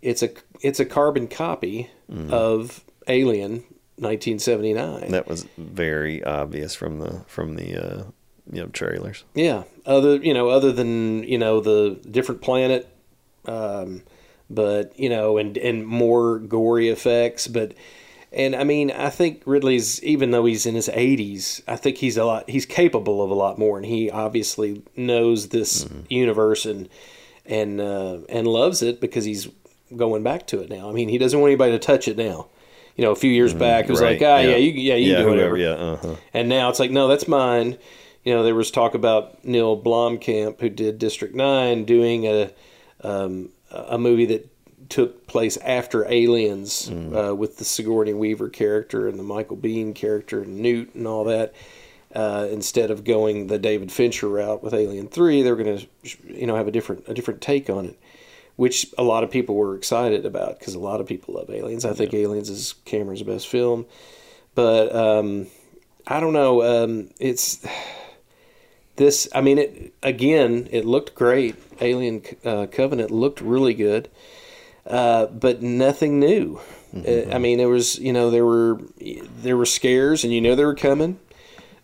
it's a it's a carbon copy of Alien 1979. that was very obvious from the from the uh you know trailers Yeah. Other you know, other than you know the different planet, um, but you know, and and more gory effects, but. And I mean, I think Ridley's even though he's in his 80s, I think he's a lot he's capable of a lot more and he obviously knows this universe and and uh, and loves it because he's going back to it now. I mean, he doesn't want anybody to touch it now. You know, a few years back it was like, ah, yeah, you yeah, you yeah do whatever. whoever yeah uh-huh And now it's like, no, that's mine. You know, there was talk about Neil Blomkamp, who did District Nine, doing a um, a movie that took place after Aliens uh, with the Sigourney Weaver character and the Michael Biehn character and Newt and all that. Uh, instead of going the David Fincher route with Alien Three, they're going to, you know, have a different a different take on it. which a lot of people were excited about because a lot of people love Aliens. I think Aliens is Cameron's best film, but um, I don't know. Um, it's this. I mean, it again. It looked great. Alien uh, Covenant looked really good, uh, but nothing new. Uh, I mean, there was you know there were there were scares, and you know they were coming.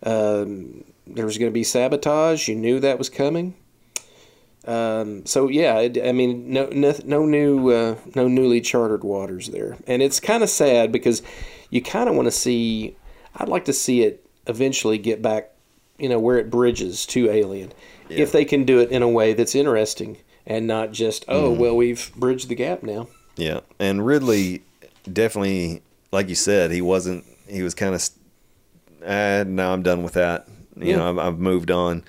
Um, there was going to be sabotage. You knew that was coming. Um, so yeah, it, I mean, no, no, no new, uh, no newly chartered waters there, and it's kind of sad because you kind of want to see. I'd like to see it eventually get back, you know, where it bridges to Alien, if they can do it in a way that's interesting and not just oh well we've bridged the gap now. Yeah, and Ridley definitely, like you said, he wasn't. He was kind of. Uh, now I'm done with that. You Yeah. know, I've, I've moved on,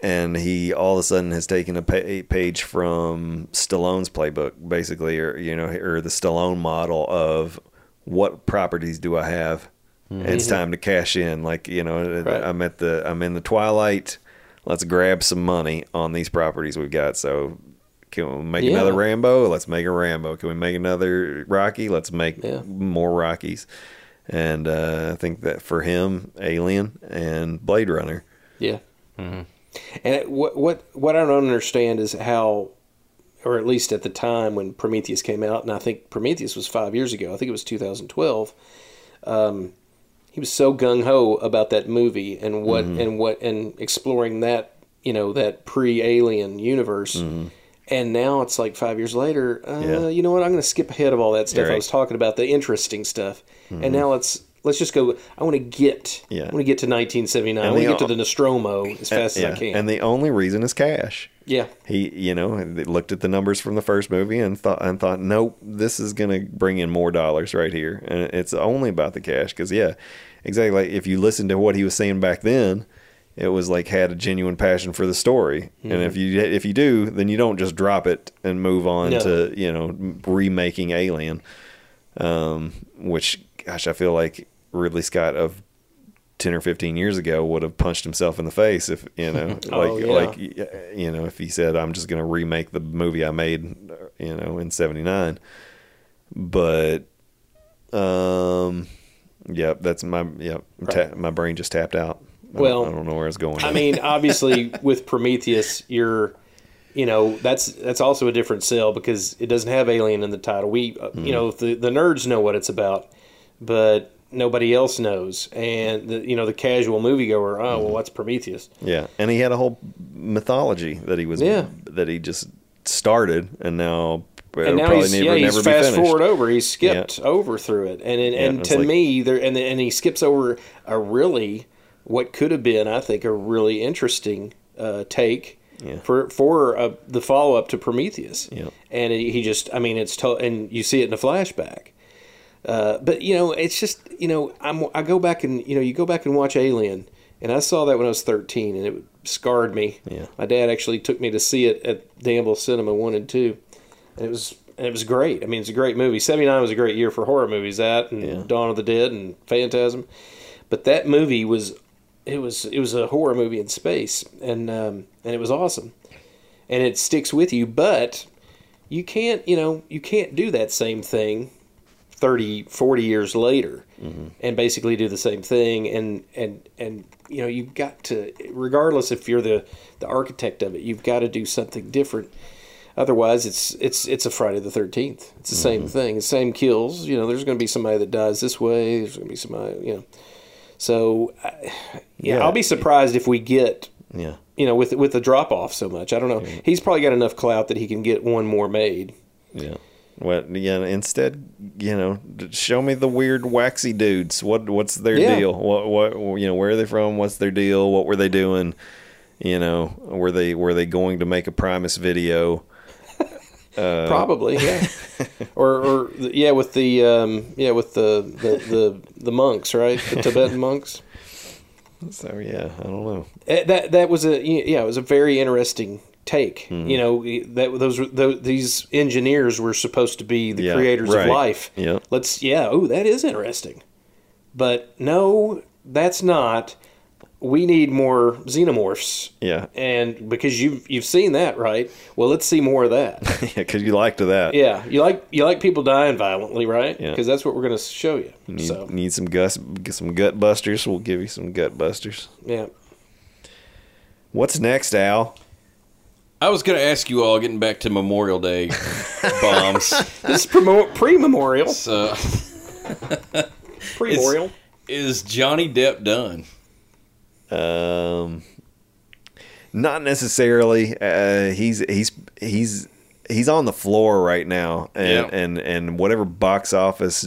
and he all of a sudden has taken a pa- page from Stallone's playbook, basically, or you know, or the Stallone model of what properties do I have. And It's time to cash in. Like you know, Right. I'm at the I'm in the twilight. Let's grab some money on these properties we've got. So can we make Yeah. another Rambo? Let's make a Rambo. Can we make another Rocky? Let's make Yeah. more Rockies. And uh, I think that for him, Alien and Blade Runner. Yeah. And it, what what what I don't understand is how, or at least at the time when Prometheus came out, and I think Prometheus was five years ago. I think it was 2012. Um, he was so gung ho about that movie and what mm-hmm. and what and exploring that you know that pre Alien universe. Mm-hmm. And now it's like five years later. Uh, Yeah. You know what? I'm going to skip ahead of all that stuff I was talking about, the interesting stuff. And mm-hmm. now let's let's just go. I want to get. Yeah. I want to get to 1979. I want to get to the Nostromo as fast as I can. And the only reason is cash. Yeah. He, you know, looked at the numbers from the first movie and thought and thought, nope, this is going to bring in more dollars right here, and it's only about the cash. Because yeah, exactly. Like if you listen to what he was saying back then, it was like had a genuine passion for the story. And if you if you do, then you don't just drop it and move on No. to you know remaking Alien, um, which gosh, I feel like Ridley Scott of 10 or 15 years ago would have punched himself in the face if you know <laughs> like Oh, yeah. like you know if he said i'm just going to remake the movie i made you know in 79 but um yep that's my yep ta- my brain just tapped out. I don't- Well, I don't know where it's going. I mean, <laughs> obviously, with Prometheus, you're, you know, that's that's also a different sell because it doesn't have alien in the title. We, uh, you know, the the nerds know what it's about, but nobody else knows. And the, you know, the casual moviegoer, oh well, what's Prometheus? yeah and he had a whole mythology that he was Yeah. that he just started and now and now probably he's never, yeah he's fast forward over. He's skipped over through it, and and, and to like- me, there and and he skips over a really what could have been, I think, a really interesting uh, take Yeah. for for uh, the follow up to Prometheus. Yeah. and he he just, I mean, it's to, and you see it in a flashback. Uh, but you know, it's just you know, I'm I go back and you know, you go back and watch Alien, and I saw that when I was 13, and it scarred me. Yeah. My dad actually took me to see it at Danville Cinema One and Two, and it was and it was great. I mean, it's a great movie. '79 was a great year for horror movies. That and Yeah. Dawn of the Dead and Phantasm, but that movie was it was it was a horror movie in space, and um, and it was awesome, and it sticks with you. But you can't you know you can't do that same thing 30 40 years later mm-hmm. and basically do the same thing. And and and you know you've got to regardless if you're the the architect of it you've got to do something different. Otherwise it's it's it's a friday the 13th it's the same mm-hmm. thing the same kills. You know there's going to be somebody that dies this way. There's going to be somebody you know. So I- yeah, Yeah. i'll be surprised if we get yeah. you know with with the drop off so much. I don't know. Mm-hmm. He's probably got enough clout that he can get one more made. Yeah. What? Yeah. Instead, you know, show me the weird waxy dudes. What? What's their Yeah. deal? What? What? You know, where are they from? What's their deal? What were they doing? You know, were they were they going to make a Primus video? Uh, <laughs> Probably, yeah. <laughs> or, or yeah, with the um, yeah with the, the the the monks, right? The Tibetan monks. <laughs> So yeah, I don't know. Eh, That that was a yeah, it was a very interesting take. Hmm. You know, that those, those these engineers were supposed to be the Yeah, creators right. of life. Yeah. Let's yeah. Oh, that is interesting. But no, that's not. we need more xenomorphs. Yeah, And because you've you've seen that, right? Well, let's see more of that. <laughs> yeah, because you liked that. yeah, you like you like people dying violently, right? Yeah. Because that's what we're going to show you. Need, so need some gus, get some gut busters. We'll give you some gut busters. yeah, What's next, Al? I was going to ask you all, getting back to Memorial Day <laughs> bombs. this is pre-memorial. So, <laughs> Pre-memorial. is Johnny Depp done? Um, not necessarily. Uh, he's he's he's he's on the floor right now, and Yeah. and and whatever box office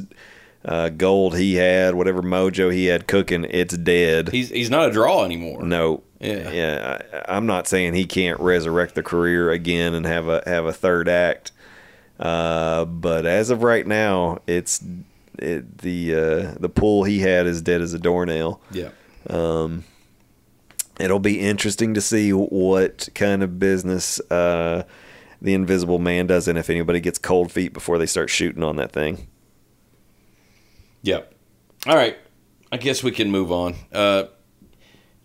uh, gold he had, whatever mojo he had cooking, it's dead. He's he's not a draw anymore. no, Yeah. yeah. I, I'm not saying he can't resurrect the career again and have a have a third act. Uh, but as of right now, it's it, the uh, the pool he had is dead as a doornail Yeah. it'll be interesting to see what kind of business uh, the Invisible Man does, and if anybody gets cold feet before they start shooting on that thing. Yep. All right. I guess we can move on. Uh,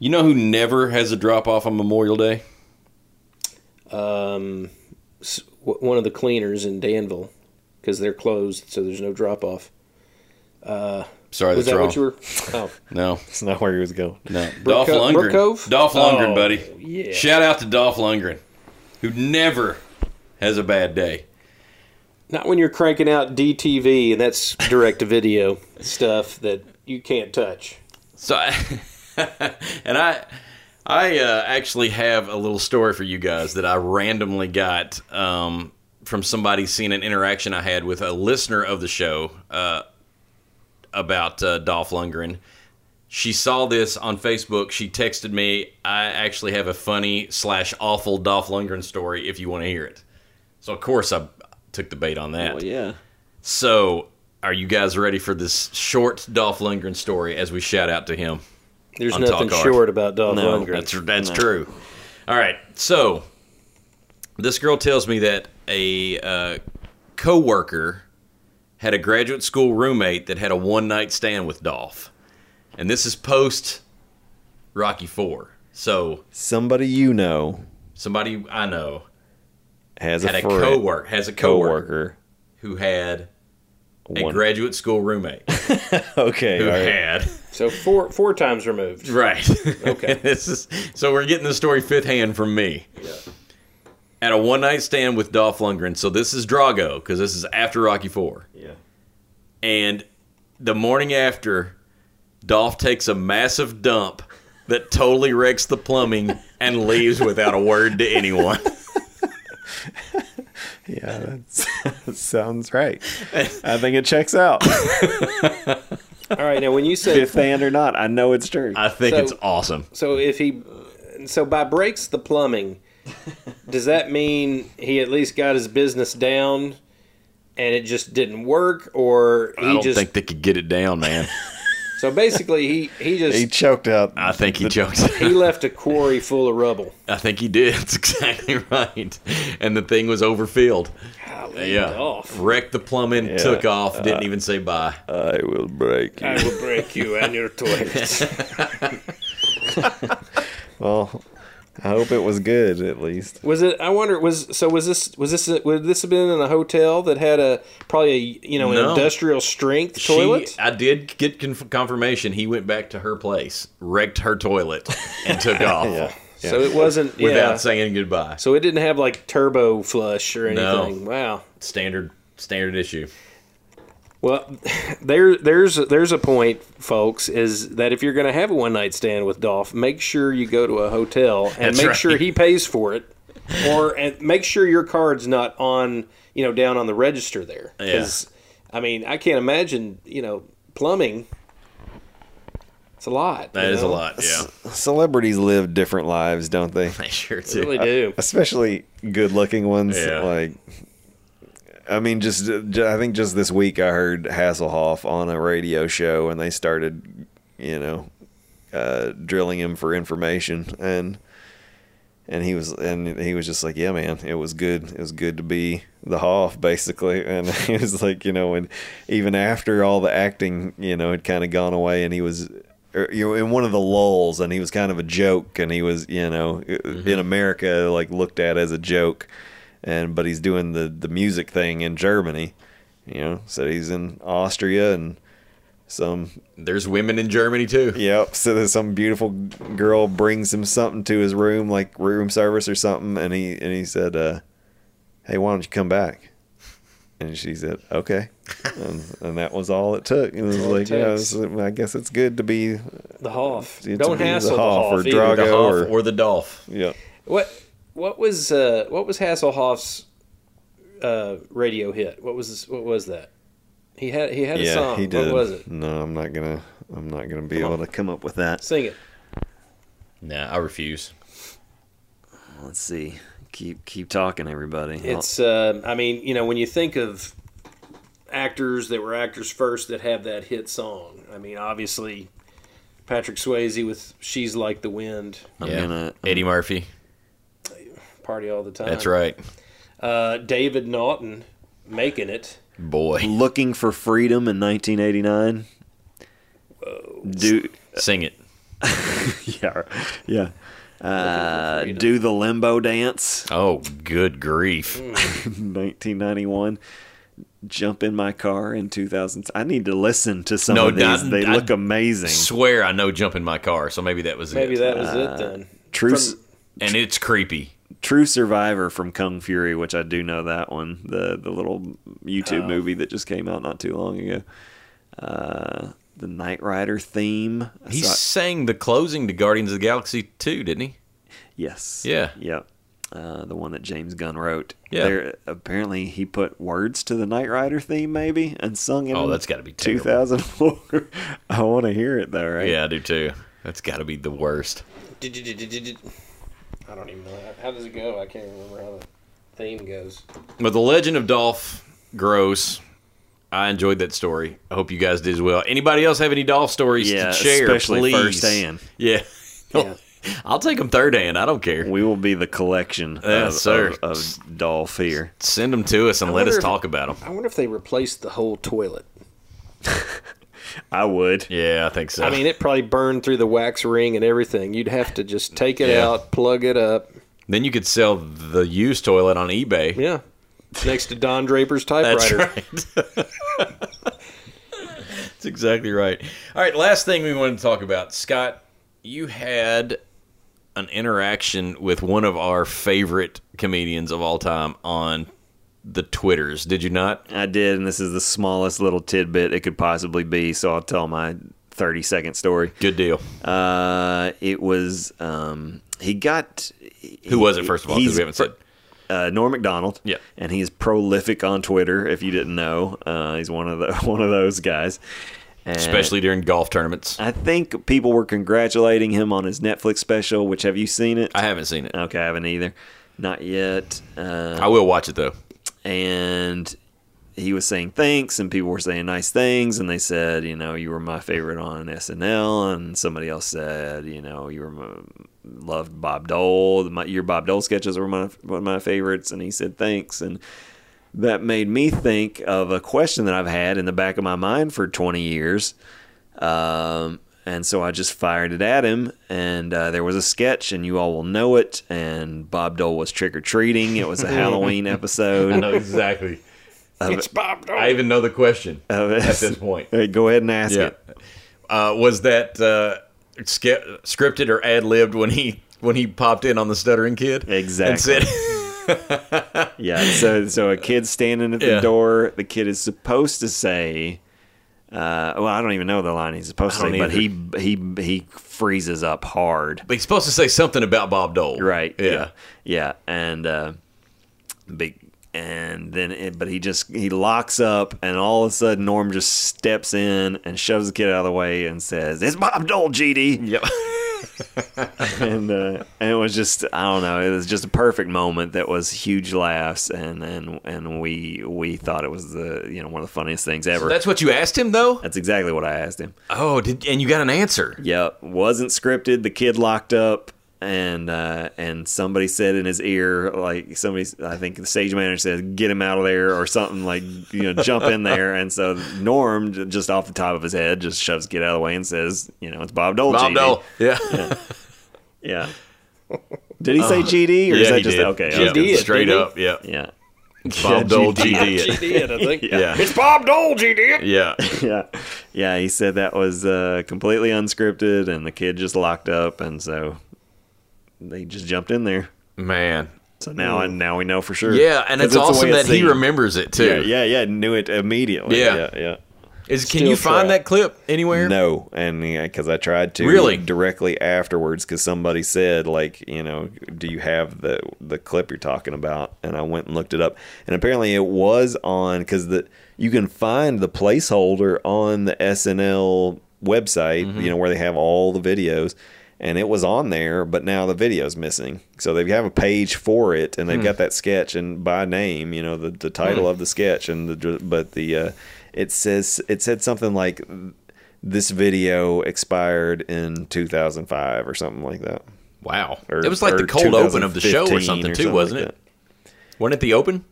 you know who never has a drop off on Memorial Day? Um, one of the cleaners in Danville because they're closed, so there's no drop off. Sorry, Was that's that wrong. what you were? Oh, <laughs> No, it's not where he was going. no. Brook Dolph Co- Lundgren. Brook Cove? Dolph Lundgren, Oh, buddy. yeah. Shout out to Dolph Lundgren, who never has a bad day. not when you're cranking out DTV and that's direct to <laughs> video stuff that you can't touch. So, <laughs> <laughs> and I, I uh, actually have a little story for you guys that I randomly got um, from somebody seeing an interaction I had with a listener of the show uh, about uh, Dolph Lundgren. She saw this on Facebook. She texted me. I actually have a funny slash awful Dolph Lundgren story. If you want to hear it, so of course I took the bait on that. yeah. So, are you guys ready for this short Dolph Lundgren story as we shout out to him? There's On nothing Talk Hard. short about Dolph No, Lundgren. That's that's true. All right, so this girl tells me that a uh, coworker had a graduate school roommate that had a one night stand with Dolph, and this is post Rocky Four. So Somebody you know somebody I know has had a a friend, coworker has a coworker coworker. who had a One- graduate school roommate <laughs> Okay, who all right. had So four four times removed. Right. Okay. <laughs> this is so we're getting the story fifth hand from me. Yeah. At a one night stand with Dolph Lundgren. So this is Drago because this is after Rocky Four. Yeah. And the morning after, Dolph takes a massive dump that totally wrecks the plumbing and leaves without a word to anyone. <laughs> Yeah, that's, that <laughs> sounds right. I think it checks out. All right, now when you say Fifth hand or not, I know it's true. I think So- it's awesome. so, if he so by breaks the plumbing, does that mean he at least got his business down, and it just didn't work, or he I don't just think they could get it down, man. <laughs> so basically he he <laughs> just he choked out. I think he choked. he left a quarry full of rubble. I think he did. <laughs> That's exactly right. And the thing was overfilled. Golly, Yeah. Dolph. Wrecked the plumbing, Yeah. took off, didn't uh, even say bye. I will break you. I will break you and your <laughs> toilets. Well, I hope it was good at least. Was it? I wonder. Was so? Was this? Was this? Would this have been in a hotel that had a probably a you know an No. industrial strength toilet? She, I did get conf- confirmation. He went back to her place, wrecked her toilet, and took <laughs> off Yeah. So it wasn't without yeah. saying goodbye. So it didn't have like turbo flush or No. anything. Wow. Standard standard issue. Well, <laughs> there, there's, there's a point, folks, is that if you're going to have a one night stand with Dolph, make sure you go to a hotel and That's make right. sure he pays for it, or and make sure your card's not on, you know, down on the register there. Because, I mean, I can't imagine, you know, plumbing. It's a lot. That is you is a lot. Yeah, <laughs> Celebrities live different lives, don't they? they sure They do. really do. Especially good-looking ones. Yeah. Like, I mean, just ju- I think just this week I heard Hasselhoff on a radio show, and they started, you know, uh, drilling him for information, and and he was and he was just like, yeah, man, it was good. It was good to be the Hoff, basically, <laughs> and he was like, you know, and even after all the acting, you know, had kind of gone away, and he was or, you know, in one of the lulls, and he was kind of a joke, and he was, you know, in America, like looked at as a joke, and but he's doing the the music thing in Germany, you know, so he's in Austria and some There's women in Germany too. Yep. So there's some beautiful girl brings him something to his room, like room service or something, and he and he said, uh, "Hey, why don't you come back?" And she said, "Okay," and, and that was all it took. And it was all it like, yeah, takes. I guess it's good to be. The Hoff. To Don't be the hassle the Hoff Hoff. or either. Drago. The Hoff or- or the Dolph. Yeah. What what was uh, what was Hasselhoff's uh, radio hit? What was this, what was that? He had he had a Yeah, song. he did. What was it? No, I'm not gonna. I'm not gonna be Come able to come up with that. Sing it. Nah, I refuse. Let's see. Keep keep talking, everybody. It's uh, I mean you know when you think of actors that were actors first that have that hit song. I mean obviously Patrick Swayze with "She's Like the Wind," I'm yeah. gonna. Eddie Murphy. "Party All the Time." That's right. Uh, David Naughton making it. Boy. Looking for freedom in 1989. Whoa. Do Sing it. <laughs> yeah, yeah. Uh, do the limbo dance, Oh, good grief. <laughs> 1991. Jump in my car in 2000. I need to listen to some No, of these. not- they I look amazing. Swear I know jump in my car, so maybe that was Maybe it. Maybe that was it then. True, From- and it's creepy. True Survivor from Kung Fury, which I do know that one. The the little YouTube Oh. movie that just came out not too long ago. Uh, the Knight Rider theme. I He saw- sang the closing to Guardians of the Galaxy 2, didn't he? Yes. Yeah. Yep. Uh, the one that James Gunn wrote. Yeah. There, apparently, he put words to the Knight Rider theme, maybe, and sung it. Oh, that's gotta be terrible. 2004. <laughs> I want to hear it though, right? Yeah, I do too. That's got to be the worst. I don't even know how, how does it go. I can't remember how the theme goes. But the Legend of Dolph Gross, I enjoyed that story. I hope you guys did as well. Anybody else have any Dolph stories Yeah, to share? especially please? firsthand. Yeah. Yeah. <laughs> I'll take them third hand. I don't care. We will be the collection Yes, of, sir. of, of Dolph here. Send them to us and let us if- talk about them. I wonder if they replaced the whole toilet. <laughs> I would. Yeah, I think so. I mean, it probably burned through the wax ring and everything. You'd have to just take it Yeah. out, plug it up. then you could sell the used toilet on eBay. Yeah. Next to Don Draper's typewriter. That's typewriter. right. <laughs> That's exactly right. All right, last thing we wanted to talk about. Scott, you had an interaction with one of our favorite comedians of all time on the Twitters, did you not? I did, and this is the smallest little tidbit it could possibly be. So I'll tell my 30 second story. Good deal. Uh, it was um, he got. Who was it, first of all? Because we haven't said. uh, Norm Macdonald. Yeah. and he's prolific on Twitter. If you didn't know, uh, he's one of the <laughs> one of those guys. And Especially during golf tournaments. I think people were congratulating him on his Netflix special. Which have you seen it? I haven't seen it. okay, I haven't either. Not yet. Uh, I will watch it though. And he was saying thanks and people were saying nice things and they said you know you were my favorite on SNL and somebody else said you know you were my, loved Bob Dole my, your Bob Dole sketches were my, one of my favorites and he said thanks and that made me think of a question that I've had in the back of my mind for 20 years um, and so I just fired it at him, and uh, there was a sketch, and you all will know it. And Bob Dole was trick or treating. It was a <laughs> Halloween episode. exactly. It's Bob Dole. I even know the question of at this point. <laughs> Hey, go ahead and ask Yeah. it. Uh, was that uh, ske- scripted or ad libbed when he when he popped in on the stuttering kid? Exactly. And said, <laughs> Yeah. So, so a kid's standing at the Yeah. door. The kid is supposed to say, uh, "Well, I don't even know the line he's supposed to say, but he he he freezes up hard." but he's supposed to say something about Bob Dole. Right. Yeah. Yeah. Yeah. And uh, big. And then, it, but he just he locks up, and all of a sudden, Norm just steps in and shoves the kid out of the way and says, "It's Bob Dole, GD." Yep. <laughs> <laughs> and uh, and it was just I don't know, it was just a perfect moment that was huge laughs, and and and we we thought it was the you know one of the funniest things ever. That's what you asked him though. That's exactly what I asked him. Oh, did and you got an answer? Yep, wasn't scripted. The kid locked up, and uh, and somebody said in his ear, like somebody, I think the stage manager said, "Get him out of there" or something like, you know, jump in there. And so Norm, just off the top of his head, just shoves "Get out of the way" and says, "You know, it's Bob Dole." Bob GD." Dole. Yeah. Yeah. Did he say GD or is that he just did. okay? Yeah, okay. straight didn't he? up. Yeah. Yeah. Bob Dole GD She it. did, I think. <laughs> Yeah. It's Bob Dole, G did. Yeah. yeah, yeah. He said that was uh, completely unscripted, and the kid just locked up, and so they just jumped in there. Man. So now, and now we know for sure. Yeah, and it's, the awesome that he remembers it too. Yeah, yeah, yeah. Knew it immediately. Yeah. yeah, yeah. Is can you find that clip anywhere? No, and because I tried to Really? directly afterwards, because somebody said like, you know, do you have the the clip you're talking about? And I went and looked it up, and apparently it was on because the you can find the placeholder on the SNL website, Mm-hmm. you know, where they have all the videos. And it was on there, but now the video's missing. So they have a page for it, and they've Hmm. got that sketch and by name, you know, the, the title of the sketch, and the but the uh, it says it said something like this video expired in 2005 or something like that. Wow. Or- it was like the cold open of the show or something or too, wasn't like it? Wasn't it the open?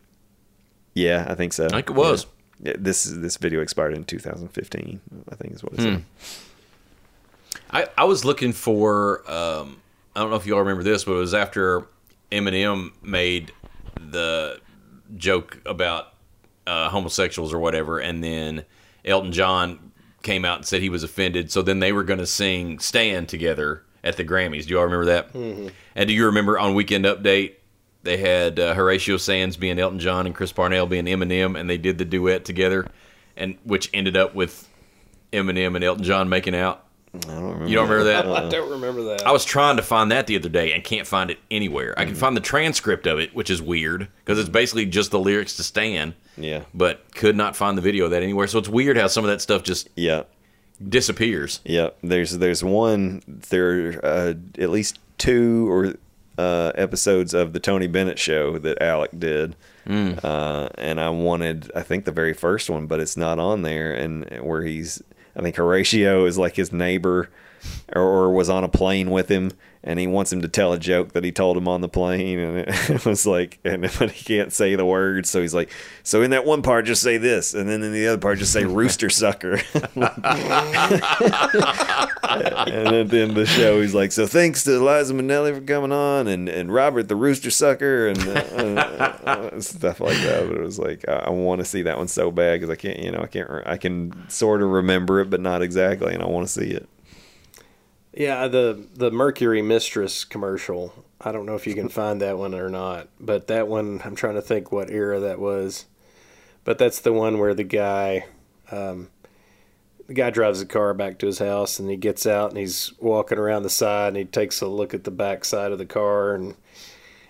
Yeah, I think so. I think it was. Yeah. This this video expired in 2015. I think is what Hmm. it said. I, I was looking for um, I don't know if y'all remember this, but it was after Eminem made the joke about uh, homosexuals or whatever, and then Elton John came out and said he was offended. So then they were going to sing "Stan" together at the Grammys. Do y'all remember that? Mm-hmm. And do you remember on Weekend Update they had uh, Horatio Sanz being Elton John and Chris Parnell being Eminem, and they did the duet together, and which ended up with Eminem and Elton John making out. I don't remember. You don't remember that? I don't remember that. I was trying to find that the other day and can't find it anywhere. I can find the transcript of it, which is weird because it's basically just the lyrics to Stan, Yeah. but could not find the video of that anywhere. So it's weird how some of that stuff just Yeah. disappears. Yeah, there's there's one there uh, at least two or uh, episodes of the Tony Bennett show that Alec did, uh, and I wanted I think the very first one, but it's not on there, and where he's I think Horatio is like his neighbor, or, or was on a plane with him, and he wants him to tell a joke that he told him on the plane, and <laughs> it, was like, and but he can't say the words, so he's like, so in that one part just say this, and then in the other part just say rooster sucker. <laughs> and at the end of the show, he's like, "So thanks to Eliza Minnelli for coming on, and, and Robert the Rooster Sucker, and uh, uh, uh, stuff like that." But it was like, I, I want to see that one so bad because I can't, you know, I can't, I can sort of remember it, but not exactly, and I want to see it. Yeah, the the Mercury Mistress commercial. I don't know if you can <laughs> find that one or not, but that one I'm trying to think what era that was. But that's the one where the guy, um, the guy drives the car back to his house and he gets out and he's walking around the side and he takes a look at the back side of the car and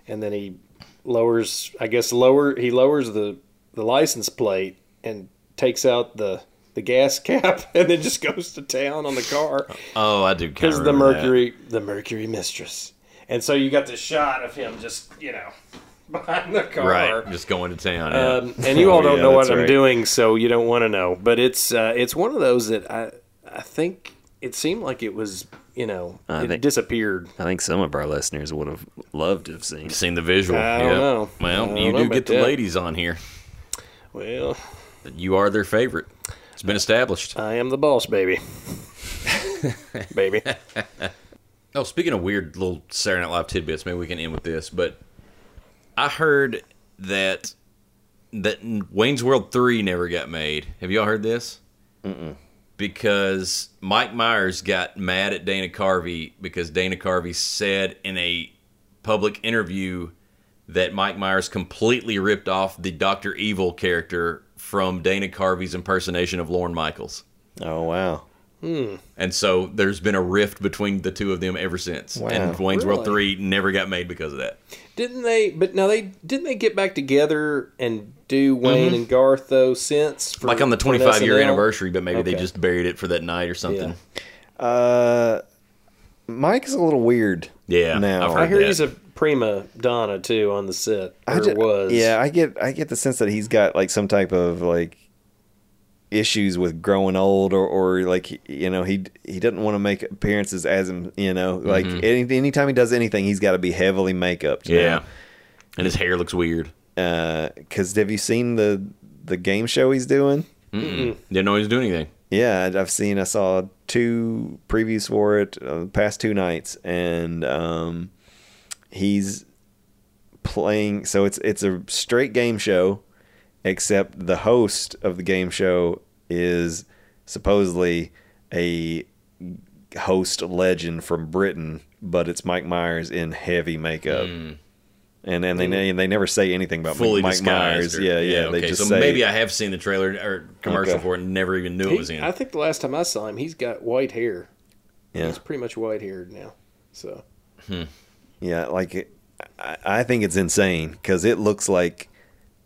and then he lowers, I guess lower he lowers the the license plate and takes out the the gas cap <laughs> and then just goes to town on the car Oh, I do because the Mercury, the Mercury Mistress, and so you got the shot of him just you know <laughs> behind the car. right, just going to town. Yeah. Um, and you all <laughs> don't yeah, know what that's I'm doing, so you don't want to know. But it's uh, it's one of those that I I think it seemed like it was you know I it think- disappeared. I think some of our listeners would have loved to have seen. Seen the visual. I don't yeah. know. I Well, don't you know do get the that. ladies on here. Well, You are their favorite. It's been established. I am the boss, baby, <laughs> baby. <laughs> Oh, speaking of weird little Saturday Night Live tidbits, maybe we can end with this. But I heard that that Wayne's World three never got made. Have y'all heard this? Mm-mm. Because Mike Myers got mad at Dana Carvey because Dana Carvey said in a public interview that Mike Myers completely ripped off the Doctor Evil character from Dana Carvey's impersonation of Lorne Michaels. Oh wow! And so there's been a rift between the two of them ever since. Wow. And Wayne's World 3 never got made because of that. Didn't they? But now they didn't they get back together and do Wayne and Garth though since for- Mm-hmm. Like on the 25 year anniversary, but maybe they just buried it for that night or something. Uh, Mike is a little weird. Yeah, now I've I hear that. he's a prima donna too on the set. Or I ju- was. Yeah, I get I get the sense that he's got like some type of like issues with growing old or, or like you know he he doesn't want to make appearances as him you know like any, anytime he does anything he's got to be heavily makeup Yeah. And his hair looks weird. because have you seen the the game show he's doing Didn't know he was doing anything. yeah I'd- i've seen i saw two previews for it uh, past two nights and um he's playing so it's it's a straight game show except the host of the game show is supposedly a host legend from Britain, but it's Mike Myers in heavy makeup. And and they ne- they never say anything about Hmm. Fully Mike. Myers. or- yeah, yeah. They okay. just so say maybe I have seen the trailer or commercial Okay. for it and never even knew it was in. I think the last time I saw him, he's got white hair. yeah, He's pretty much white haired now. So yeah. Like it, I, I think it's insane because it looks like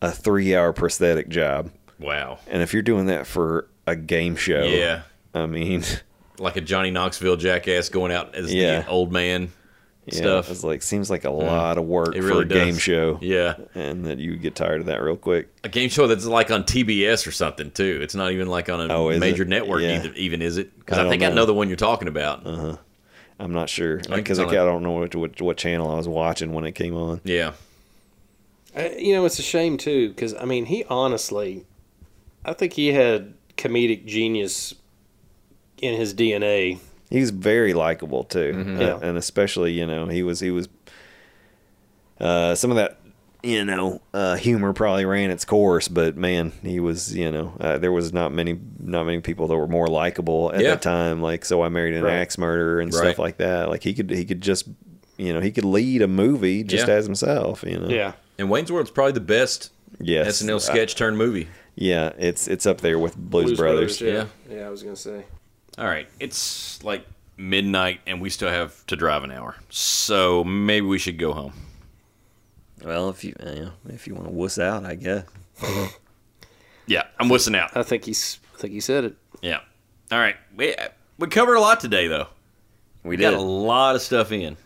a three hour prosthetic job. wow. And if you're doing that for a game show, Yeah. I mean, <laughs> Like a Johnny Knoxville jackass going out as Yeah. the old man yeah, stuff. it's like seems like a hmm. lot of work It for really a game show. Yeah. and that you get tired of that real quick. A game show that's like on TBS or something too. It's not even like on a Oh, major it? network Yeah. either, even, is it? Because I I, think I know. know the one you're talking about. Uh-huh. I'm not sure because it's I, on a- don't know what, what what channel I was watching when it came on. Yeah. I, you know, it's a shame too, because I mean, he honestly, I think he had comedic genius in his DNA. He was very likable too, Mm-hmm. Uh, Yeah. and especially you know he was he was uh, some of that you know uh, humor probably ran its course, but man, he was you know uh, there was not many not many people that were more likable at Yeah. that time. Like so, I married an Right. axe murderer and Right. stuff like that. Like he could he could just you know he could lead a movie just Yeah. as himself. You know, Yeah, And Wayne's World's probably the best yes, SNL sketch turned movie. yeah, it's it's up there with Blues, Blues Brothers. yeah. yeah, I was gonna say. All right. It's like midnight and we still have to drive an hour. So maybe we should go home. Well, if you you know, if you want to wuss out, I guess. <laughs> Yeah, I'm whistling out. I think he's. I think he said it. Yeah. All right. We we covered a lot today though. We got a lot of stuff in.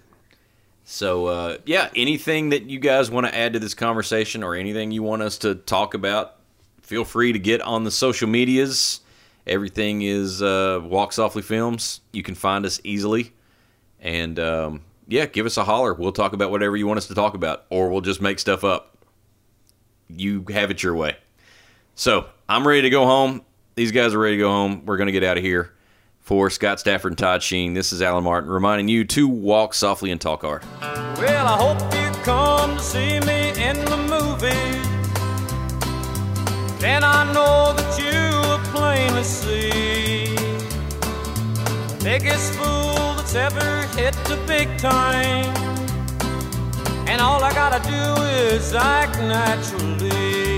So uh, yeah, anything that you guys want to add to this conversation or anything you want us to talk about, feel free to get on the social medias. Everything is uh, Walk Softly Films. You can find us easily, and um, yeah, give us a holler. We'll talk about whatever you want us to talk about, or we'll just make stuff up. You have it your way. So I'm ready to go home. These guys are ready to go home. We're gonna get out of here. For Scott Stafford and Todd Sheen, this is Alan Martin reminding you to walk softly and talk hard. Well, I hope you come to see me in the movies. Then I know that you will plainly see biggest fool that's ever hit the big time. And all I gotta do is act naturally.